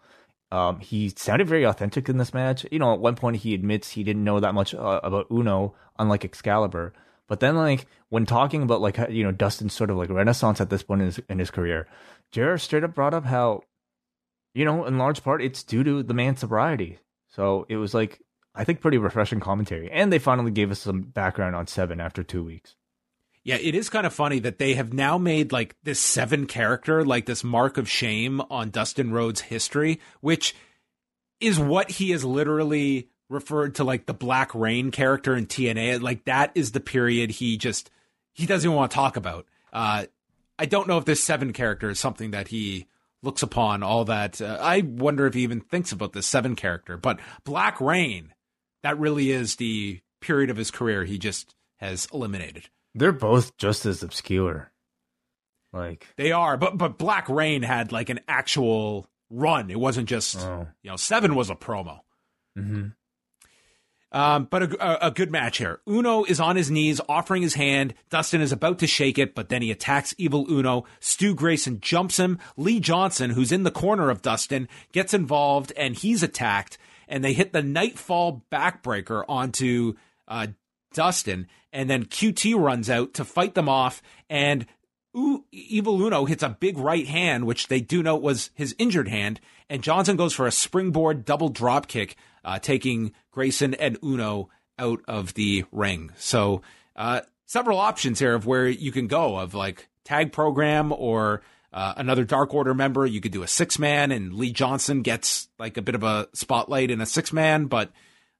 Um, he sounded very authentic in this match. You know, at one point he admits he didn't know that much uh, about Uno, unlike Excalibur. But then, like when talking about like you know Dustin's sort of like renaissance at this point in his, in his career, JR straight up brought up how, you know, in large part it's due to the man's sobriety. So it was like I think pretty refreshing commentary, and they finally gave us some background on Seven after two weeks. Yeah, it is kind of funny that they have now made like this Seven character like this mark of shame on Dustin Rhodes' history, which is what he is literally referred to like the Black Reign character in TNA. Like that is the period he just he doesn't even want to talk about. Uh, I don't know if this seven character is something that he looks upon all that. Uh, I wonder if he even thinks about this seven character. But Black Reign, that really is the period of his career he just has eliminated. They're both just as obscure. Like they are, but but Black Reign had like an actual run. It wasn't just oh. you know seven was a promo. Mm-hmm. Um, but a, a, good match here. Uno is on his knees, offering his hand. Dustin is about to shake it, but then he attacks Evil Uno. Stu Grayson jumps him. Lee Johnson, who's in the corner of Dustin, gets involved and he's attacked. And they hit the Nightfall backbreaker onto uh, Dustin. And then QT runs out to fight them off. And U- Evil Uno hits a big right hand, which they do note was his injured hand. And Johnson goes for a springboard double drop kick uh, taking Grayson and Uno out of the ring. So uh, several options here of where you can go of like tag program or uh, another Dark Order member. You could do a six man, and Lee Johnson gets like a bit of a spotlight in a six man. But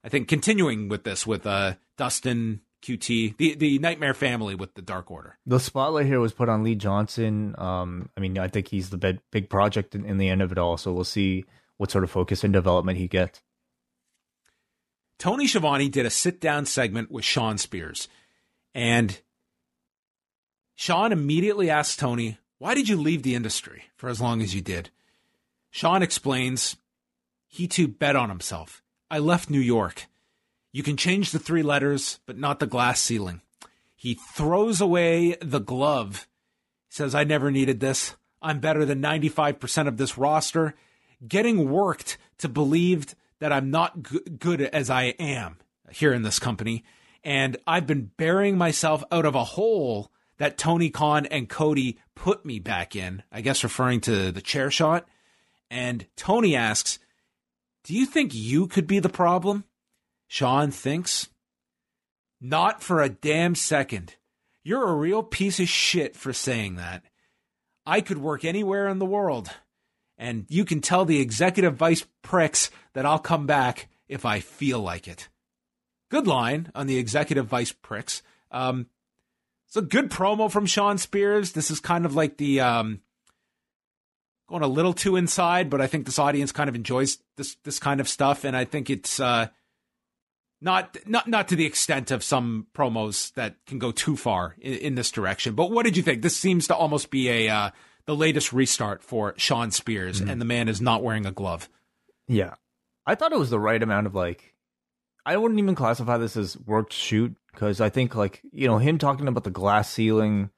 I think continuing with this with uh, Dustin QT, the the Nightmare Family with the Dark Order. The spotlight here was put on Lee Johnson. Um, I mean, I think he's the big, big project in, in the end of it all. So we'll see what sort of focus and development he gets. Tony Schiavone did a sit down segment with Shawn Spears, and Shawn immediately asked Tony, Why did you leave the industry for as long as you did? Shawn explains, He too bet on himself. I left New York. You can change the three letters, but not the glass ceiling. He throws away the glove. He says, I never needed this. I'm better than 95% of this roster. Getting worked to believe that I'm not g- good as I am here in this company. And I've been burying myself out of a hole that Tony Khan and Cody put me back in, I guess referring to the chair shot. And Tony asks, Do you think you could be the problem? Shawn thinks, Not for a damn second. You're a real piece of shit for saying that. I could work anywhere in the world. And you can tell the executive vice pricks that I'll come back if I feel like it. Good line on the executive vice pricks. Um, it's a good promo from Shawn Spears. This is kind of like the um, going a little too inside, but I think this audience kind of enjoys this this kind of stuff, and I think it's uh, not not not to the extent of some promos that can go too far in, in this direction. But what did you think? This seems to almost be a uh, the latest restart for Shawn Spears, mm-hmm. and the man is not wearing a glove. Yeah, I thought it was the right amount of like. I wouldn't even classify this as worked shoot because I think like you know him talking about the glass ceiling,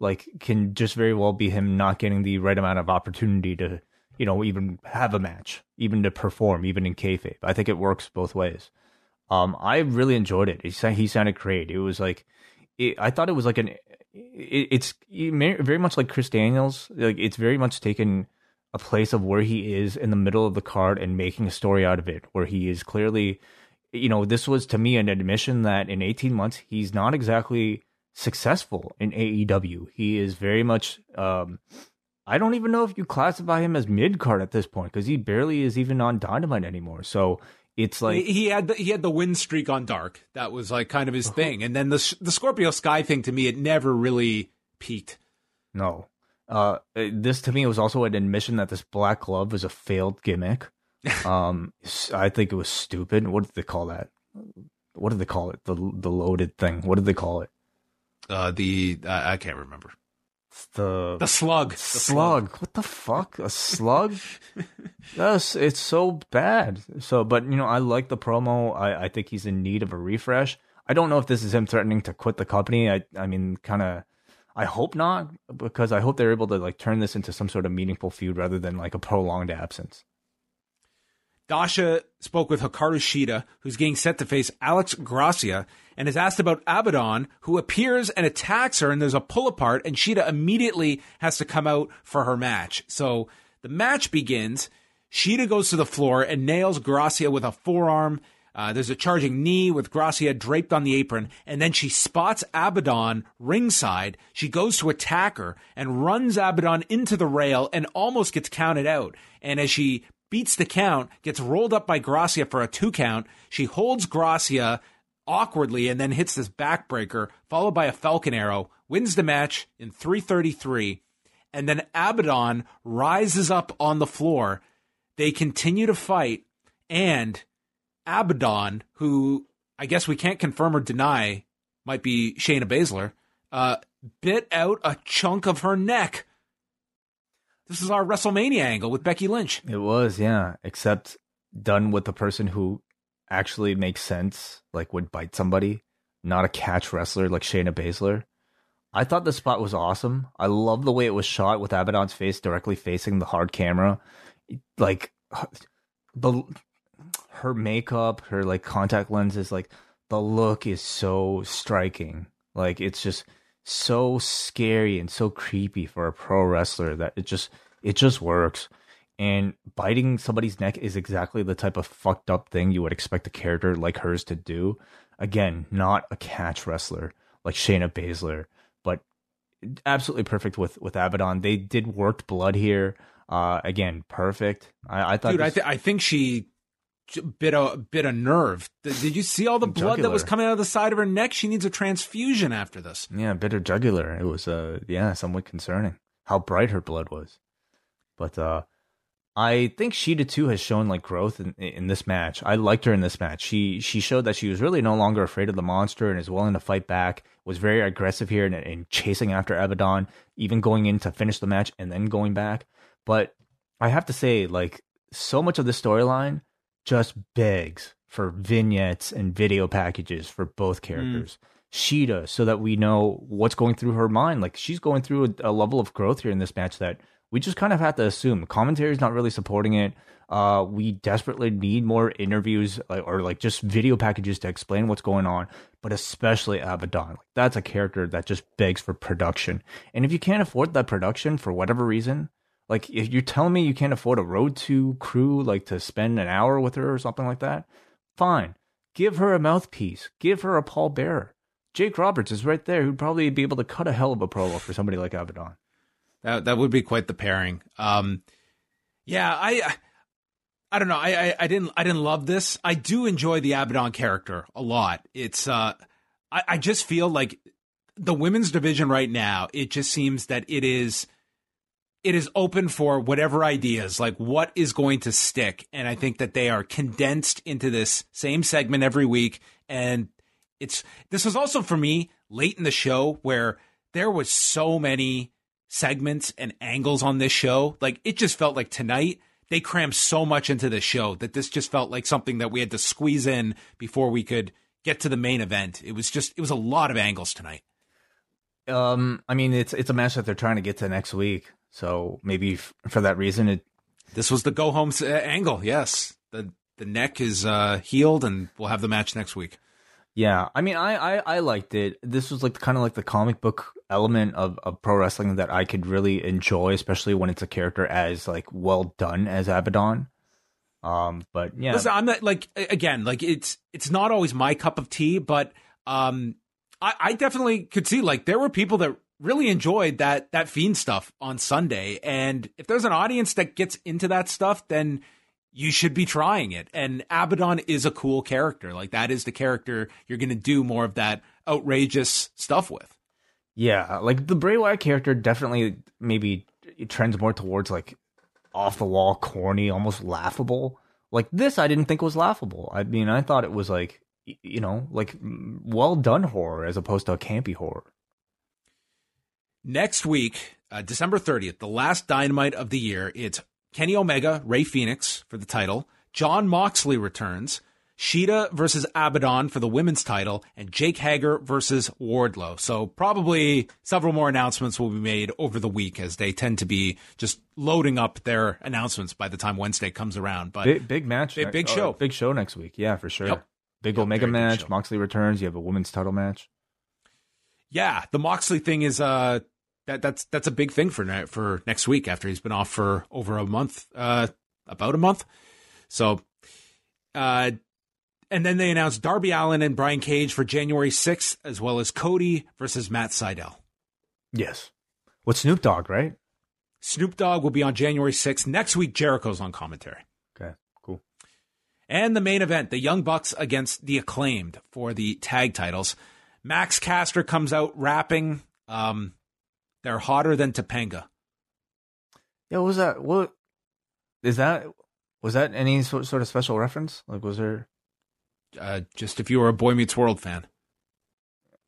like can just very well be him not getting the right amount of opportunity to you know even have a match, even to perform, even in kayfabe. I think it works both ways. Um, I really enjoyed it. He, he sounded great. It was like, it, I thought it was like an, it, it's very much like Chris Daniels. Like it's very much taken a place of where he is in the middle of the card and making a story out of it, where he is clearly, you know, this was to me an admission that in 18 months he's not exactly successful in AEW. He is very much. Um, I don't even know if you classify him as mid card at this point because he barely is even on Dynamite anymore. So it's like he, had the, he had the win streak on Dark. That was like kind of his uh-huh. thing. And then the the Scorpio Sky thing to me, it never really peaked. No, uh, this to me was also an admission that this black glove was a failed gimmick. um, I think it was stupid. What did they call that? What did they call it? The the loaded thing. What did they call it? Uh, the I can't remember the the slug. The slug. slug. What the fuck? A slug? yes, it's so bad. So, but you know, I like the promo. I, I think he's in need of a refresh. I don't know if this is him threatening to quit the company. I I mean, kind of. I hope not, because I hope they're able to like turn this into some sort of meaningful feud rather than like a prolonged absence. Dasha spoke with Hikaru Shida, who's getting set to face Alex Gracia, and is asked about Abaddon, who appears and attacks her, and there's a pull apart, and Shida immediately has to come out for her match. So the match begins. Shida goes to the floor and nails Gracia with a forearm. Uh, there's a charging knee with Gracia draped on the apron, and then she spots Abaddon ringside. She goes to attack her and runs Abaddon into the rail and almost gets counted out. And as she beats the count, gets rolled up by Gracia for a two count. She holds Gracia awkwardly and then hits this backbreaker, followed by a Falcon Arrow, wins the match in 333. And then Abaddon rises up on the floor. They continue to fight, and Abaddon, who I guess we can't confirm or deny might be Shayna Baszler, uh, bit out a chunk of her neck this is our WrestleMania angle with Becky Lynch. It was, yeah. Except done with the person who actually makes sense, like would bite somebody, not a catch wrestler like Shayna Baszler. I thought the spot was awesome. I love the way it was shot with Abaddon's face directly facing the hard camera. Like the her makeup, her like contact lenses, like the look is so striking. Like it's just so scary and so creepy for a pro wrestler that it just it just works. And biting somebody's neck is exactly the type of fucked up thing you would expect a character like hers to do. Again, not a catch wrestler like Shayna Baszler, but absolutely perfect with with Abaddon. They did worked blood here. Uh, again, perfect. I, I thought, dude, this... I, th- I think she bit a bit of nerve. Did you see all the blood jugular. that was coming out of the side of her neck? She needs a transfusion after this. Yeah, bit of jugular. It was uh yeah, somewhat concerning how bright her blood was. But uh I think Shida too has shown like growth in, in this match. I liked her in this match. She she showed that she was really no longer afraid of the monster and is willing to fight back. Was very aggressive here and, and chasing after Abaddon, even going in to finish the match and then going back. But I have to say, like so much of the storyline just begs for vignettes and video packages for both characters. Mm. Shida, so that we know what's going through her mind. Like she's going through a, a level of growth here in this match that we just kind of have to assume. Commentary is not really supporting it. Uh, we desperately need more interviews like, or like just video packages to explain what's going on, but especially Abaddon. Like, that's a character that just begs for production. And if you can't afford that production for whatever reason, like if you're telling me you can't afford a road to crew, like to spend an hour with her or something like that, fine. Give her a mouthpiece. Give her a pallbearer. Jake Roberts is right there who'd probably be able to cut a hell of a promo for somebody like Abaddon. That that would be quite the pairing. Um, yeah, I I don't know. I, I, I didn't I didn't love this. I do enjoy the Abaddon character a lot. It's uh, I, I just feel like the women's division right now. It just seems that it is it is open for whatever ideas, like what is going to stick. And I think that they are condensed into this same segment every week. And it's this was also for me late in the show where there was so many segments and angles on this show. Like it just felt like tonight they crammed so much into the show that this just felt like something that we had to squeeze in before we could get to the main event. It was just it was a lot of angles tonight. Um, I mean, it's it's a match that they're trying to get to next week, so maybe f- for that reason, it. This was the go home uh, angle. Yes, the the neck is uh, healed, and we'll have the match next week. Yeah, I mean, I, I, I liked it. This was like kind of like the comic book element of, of pro wrestling that I could really enjoy, especially when it's a character as like well done as Abaddon. Um, but yeah, Listen, I'm not like again, like it's it's not always my cup of tea, but um, I, I definitely could see like there were people that really enjoyed that that fiend stuff on Sunday, and if there's an audience that gets into that stuff, then you should be trying it. And Abaddon is a cool character. Like that is the character you're going to do more of that outrageous stuff with. Yeah, like the Bray Wyatt character definitely maybe trends more towards like off the wall, corny, almost laughable. Like this, I didn't think was laughable. I mean, I thought it was like you know, like well done horror as opposed to a campy horror. Next week, uh, December 30th, the last dynamite of the year, it's Kenny Omega, Rey Fenix for the title. Jon Moxley returns. Shida versus Abaddon for the women's title, and Jake Hager versus Wardlow. So probably several more announcements will be made over the week as they tend to be just loading up their announcements by the time Wednesday comes around. But big, big match, big, big show, big show next week. Yeah, for sure. Yep. Big yep, Omega match. Moxley returns. You have a women's title match. Yeah, the Moxley thing is uh that that's that's a big thing for ne- for next week after he's been off for over a month, uh, about a month. So, uh, and then they announced Darby Allin and Brian Cage for January sixth, as well as Cody versus Matt Sydal. Yes, with Snoop Dogg, right? Snoop Dogg will be on January sixth next week. Jericho's on commentary. Okay, cool. And the main event, the Young Bucks against the Acclaimed for the tag titles. Max Caster comes out rapping. Um, they're hotter than Topanga. Yeah, what was that? What is that? Was that any sort sort of special reference? Like, was there? Uh, just if you were a Boy Meets World fan,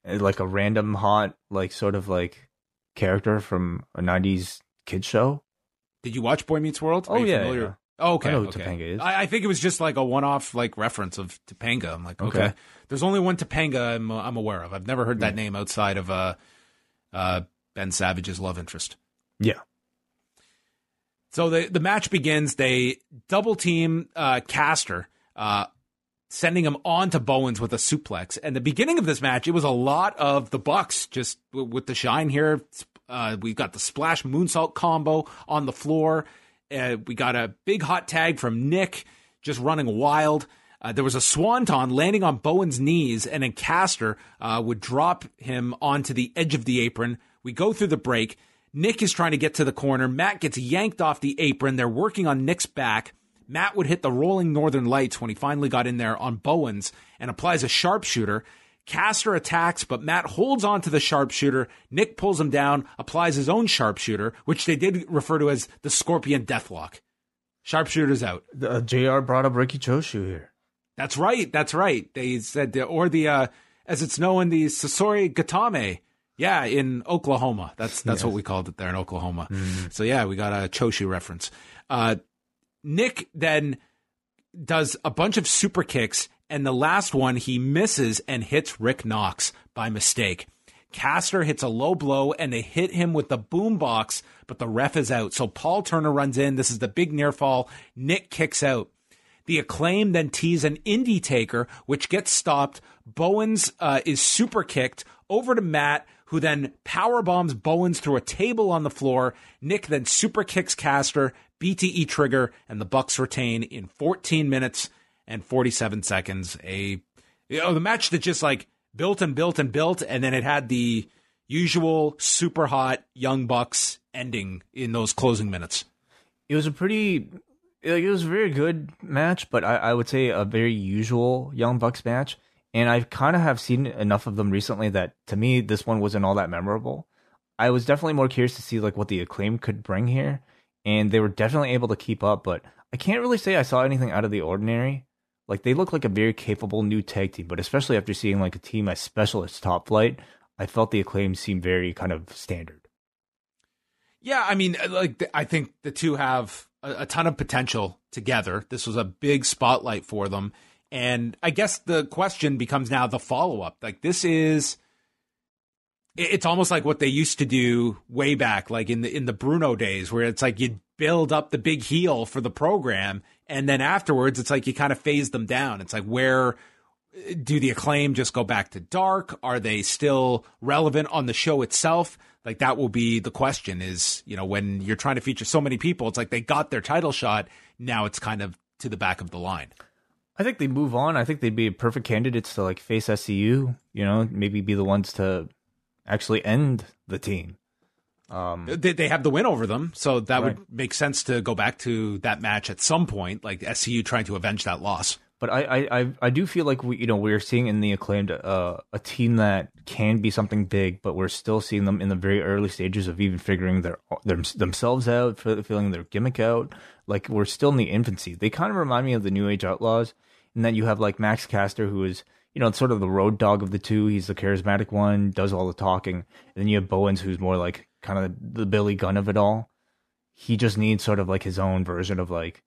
eh, like a random hot, like sort of like character from a '90s kid show. Did you watch Boy Meets World? Oh yeah, yeah. Oh, okay. I know okay. Topanga is. I, I, think it was just like a one-off like reference of Topanga. I'm like, okay. okay. There's only one Topanga I'm, I'm aware of. I've never heard that yeah. name outside of uh, uh, Ben Savage's love interest. Yeah. So the the match begins. They double team uh, Caster, uh, sending him on to Bowens with a suplex. And the beginning of this match, it was a lot of the Bucks just w- with the shine here. Uh, we've got the splash moonsault combo on the floor. Uh, we got a big hot tag from Nick just running wild. Uh, there was a swanton landing on Bowen's knees, and then Caster uh, would drop him onto the edge of the apron we go through the break. Nick is trying to get to the corner. Matt gets yanked off the apron. They're working on Nick's back. Matt would hit the rolling northern lights when he finally got in there on Bowens and applies a sharpshooter. Caster attacks, but Matt holds on to the sharpshooter. Nick pulls him down, applies his own sharpshooter, which they did refer to as the Scorpion Deathlock. Sharpshooter's out. The, uh, Jr. brought up Riki Choshu here. That's right. That's right. They said, the, or the, uh, as it's known, the Sasori Gatame. Yeah, in Oklahoma. That's that's yes. what we called it there in Oklahoma. Mm. So yeah, we got a Choshu reference. Uh, Nick then does a bunch of super kicks, and the last one he misses and hits Rick Knox by mistake. Caster hits a low blow and they hit him with the boombox, but the ref is out. So Paul Turner runs in. This is the big near fall. Nick kicks out. The acclaim then tease an indie taker, which gets stopped. Bowens uh, is super kicked over to Matt, who then power bombs Bowens through a table on the floor. Nick then super kicks Caster, BTE trigger, and the Bucks retain in 14 minutes and 47 seconds. A you know the match that just like built and built and built, and then it had the usual super hot young Bucks ending in those closing minutes. It was a pretty like it was a very good match, but I, I would say a very usual Young Bucks match. And I kind of have seen enough of them recently that to me this one wasn't all that memorable. I was definitely more curious to see like what the acclaim could bring here, and they were definitely able to keep up. But I can't really say I saw anything out of the ordinary. Like they look like a very capable new tag team, but especially after seeing like a team as special as Top Flight, I felt the acclaim seemed very kind of standard. Yeah, I mean, uh, like I think the two have a, a ton of potential together. This was a big spotlight for them. And I guess the question becomes now the follow up. Like, this is. It's almost like what they used to do way back, like in the in the Bruno days, where it's like you build up the big heel for the program, and then afterwards, it's like you kind of phase them down. It's like where uh, do the acclaim just go back to dark? Are they still relevant on the show itself? Like that will be the question is, you know, when you're trying to feature so many people, it's like they got their title shot. Now it's kind of to the back of the line. I think they move on. I think they'd be perfect candidates to like face SCU, you know, maybe be the ones to actually end the team. Um, they, they have the win over them, so that right. would make sense to go back to that match at some point, like SCU trying to avenge that loss. But I, I, I do feel like we, you know, we're seeing in the acclaimed uh, a team that can be something big, but we're still seeing them in the very early stages of even figuring their, their themselves out, feeling their gimmick out. Like we're still in the infancy. They kind of remind me of the New Age Outlaws, and then you have like Max Caster, who is you know sort of the Road Dogg of the two. He's the charismatic one, does all the talking, and then you have Bowens, who's more like kind of the Billy Gunn of it all. He just needs sort of like his own version of like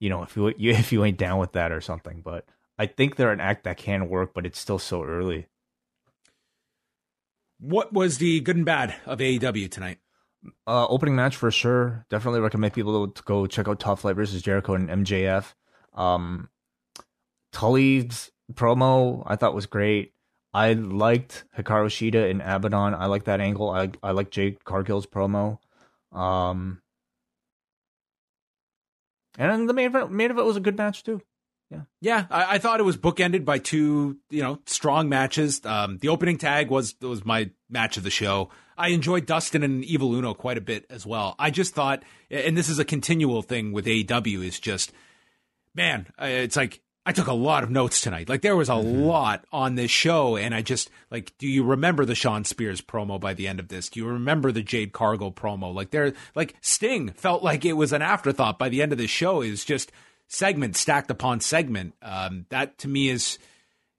you know, if you if you ain't down with that or something. But I think they're an act that can work, but it's still so early. What was the good and bad of AEW tonight? Uh, opening match for sure. Definitely recommend people to go check out Top Flight versus Jericho and MJF. Um, Tully's promo I thought was great. I liked Hikaru Shida and Abaddon. I like that angle. I I like Jake Cargill's promo. Um, and the main event, main event was a good match too. Yeah, yeah. I, I, thought it was bookended by two, you know, strong matches. Um, the opening tag was was my match of the show. I enjoyed Dustin and Evil Uno quite a bit as well. I just thought, and this is a continual thing with AEW, is just, man, it's like I took a lot of notes tonight. Like there was a mm-hmm. lot on this show, and I just like, do you remember the Shawn Spears promo by the end of this? Do you remember the Jade Cargill promo? Like there, like Sting felt like it was an afterthought by the end of the show. Is just segment stacked upon segment. Um, that to me is,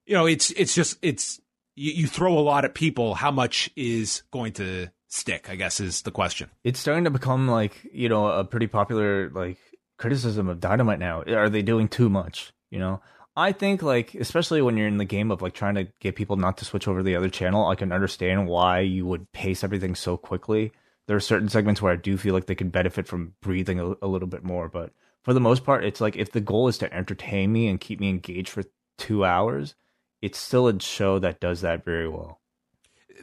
you know, it's it's just it's you, you throw a lot at people. How much is going to stick? I guess is the question. It's starting to become like you know a pretty popular like criticism of Dynamite now. Are they doing too much? You know, I think like especially when you're in the game of like trying to get people not to switch over to the other channel, I can understand why you would pace everything so quickly. There are certain segments where I do feel like they could benefit from breathing a, a little bit more, but for the most part, it's like if the goal is to entertain me and keep me engaged for two hours, it's still a show that does that very well.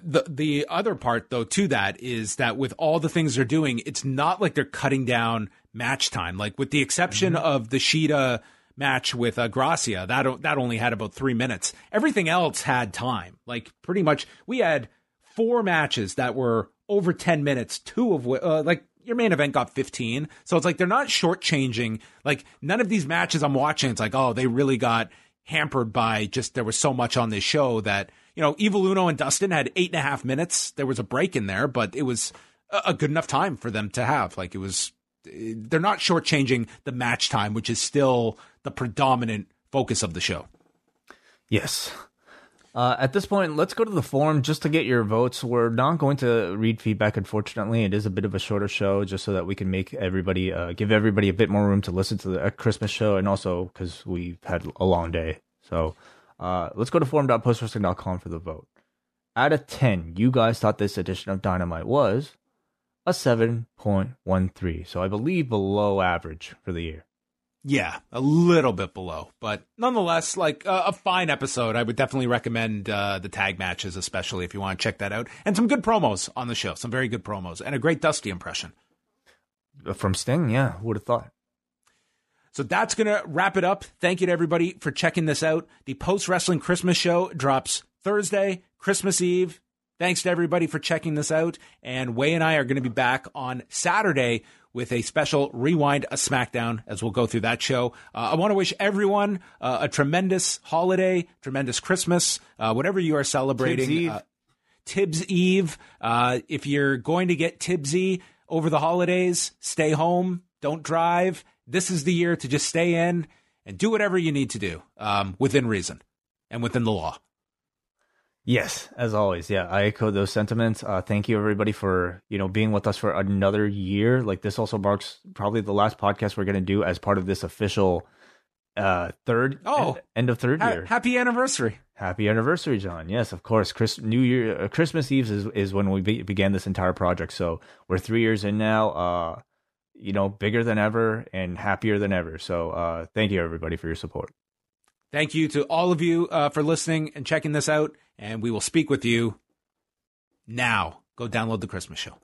The the other part though to that is that with all the things they're doing, it's not like they're cutting down match time. Like with the exception mm-hmm. of the Shida match with uh, Gracia. That that only had about three minutes. Everything else had time. Like pretty much, we had four matches that were over ten minutes. Two of which, uh, like your main event got 15. So it's like they're not shortchanging. Like none of these matches I'm watching, it's like, oh, they really got hampered by just there was so much on this show that, you know, Evil Uno and Dustin had eight and a half minutes. There was a break in there, but it was a, a good enough time for them to have. Like it was they're not shortchanging the match time, which is still the predominant focus of the show. Yes. Uh, at this point, let's go to the forum just to get your votes. We're not going to read feedback, unfortunately. It is a bit of a shorter show, just so that we can make everybody, uh, give everybody a bit more room to listen to the uh, Christmas show, and also because we've had a long day. So uh, let's go to forum.postwrestling.com for the vote. Out of 10, you guys thought this edition of Dynamite was a 7.13. So I believe below average for the year. Yeah, a little bit below, but nonetheless, like uh, a fine episode. I would definitely recommend uh, the tag matches, especially if you want to check that out, and some good promos on the show. Some very good promos and a great Dusty impression from Sting. Yeah, who would have thought. So that's going to wrap it up. Thank you to everybody for checking this out. The post wrestling Christmas show drops Thursday, Christmas Eve. Thanks to everybody for checking this out. And Wai and I are going to be back on Saturday with a special rewind a SmackDown as we'll go through that show. Uh, I want to wish everyone uh, a tremendous holiday, tremendous Christmas, uh, whatever you are celebrating. Tibbs Eve. Uh, Tibbs Eve. Uh, if you're going to get Tibbsy over the holidays, stay home, don't drive. This is the year to just stay in and do whatever you need to do um, within reason and within the law. Yes, as always. Yeah, I echo those sentiments. Uh, thank you everybody for you know being with us for another year. Like this also marks probably the last podcast we're going to do as part of this official uh third oh end, end of third ha- year. Happy anniversary! Happy anniversary, John. Yes, of course. Chris, New Year, uh, Christmas Eve is is when we be- began this entire project. So we're three years in now. Uh, you know, bigger than ever and happier than ever. So uh, thank you everybody for your support. Thank you to all of you uh, for listening and checking this out. And we will speak with you now. Go download the Christmas show.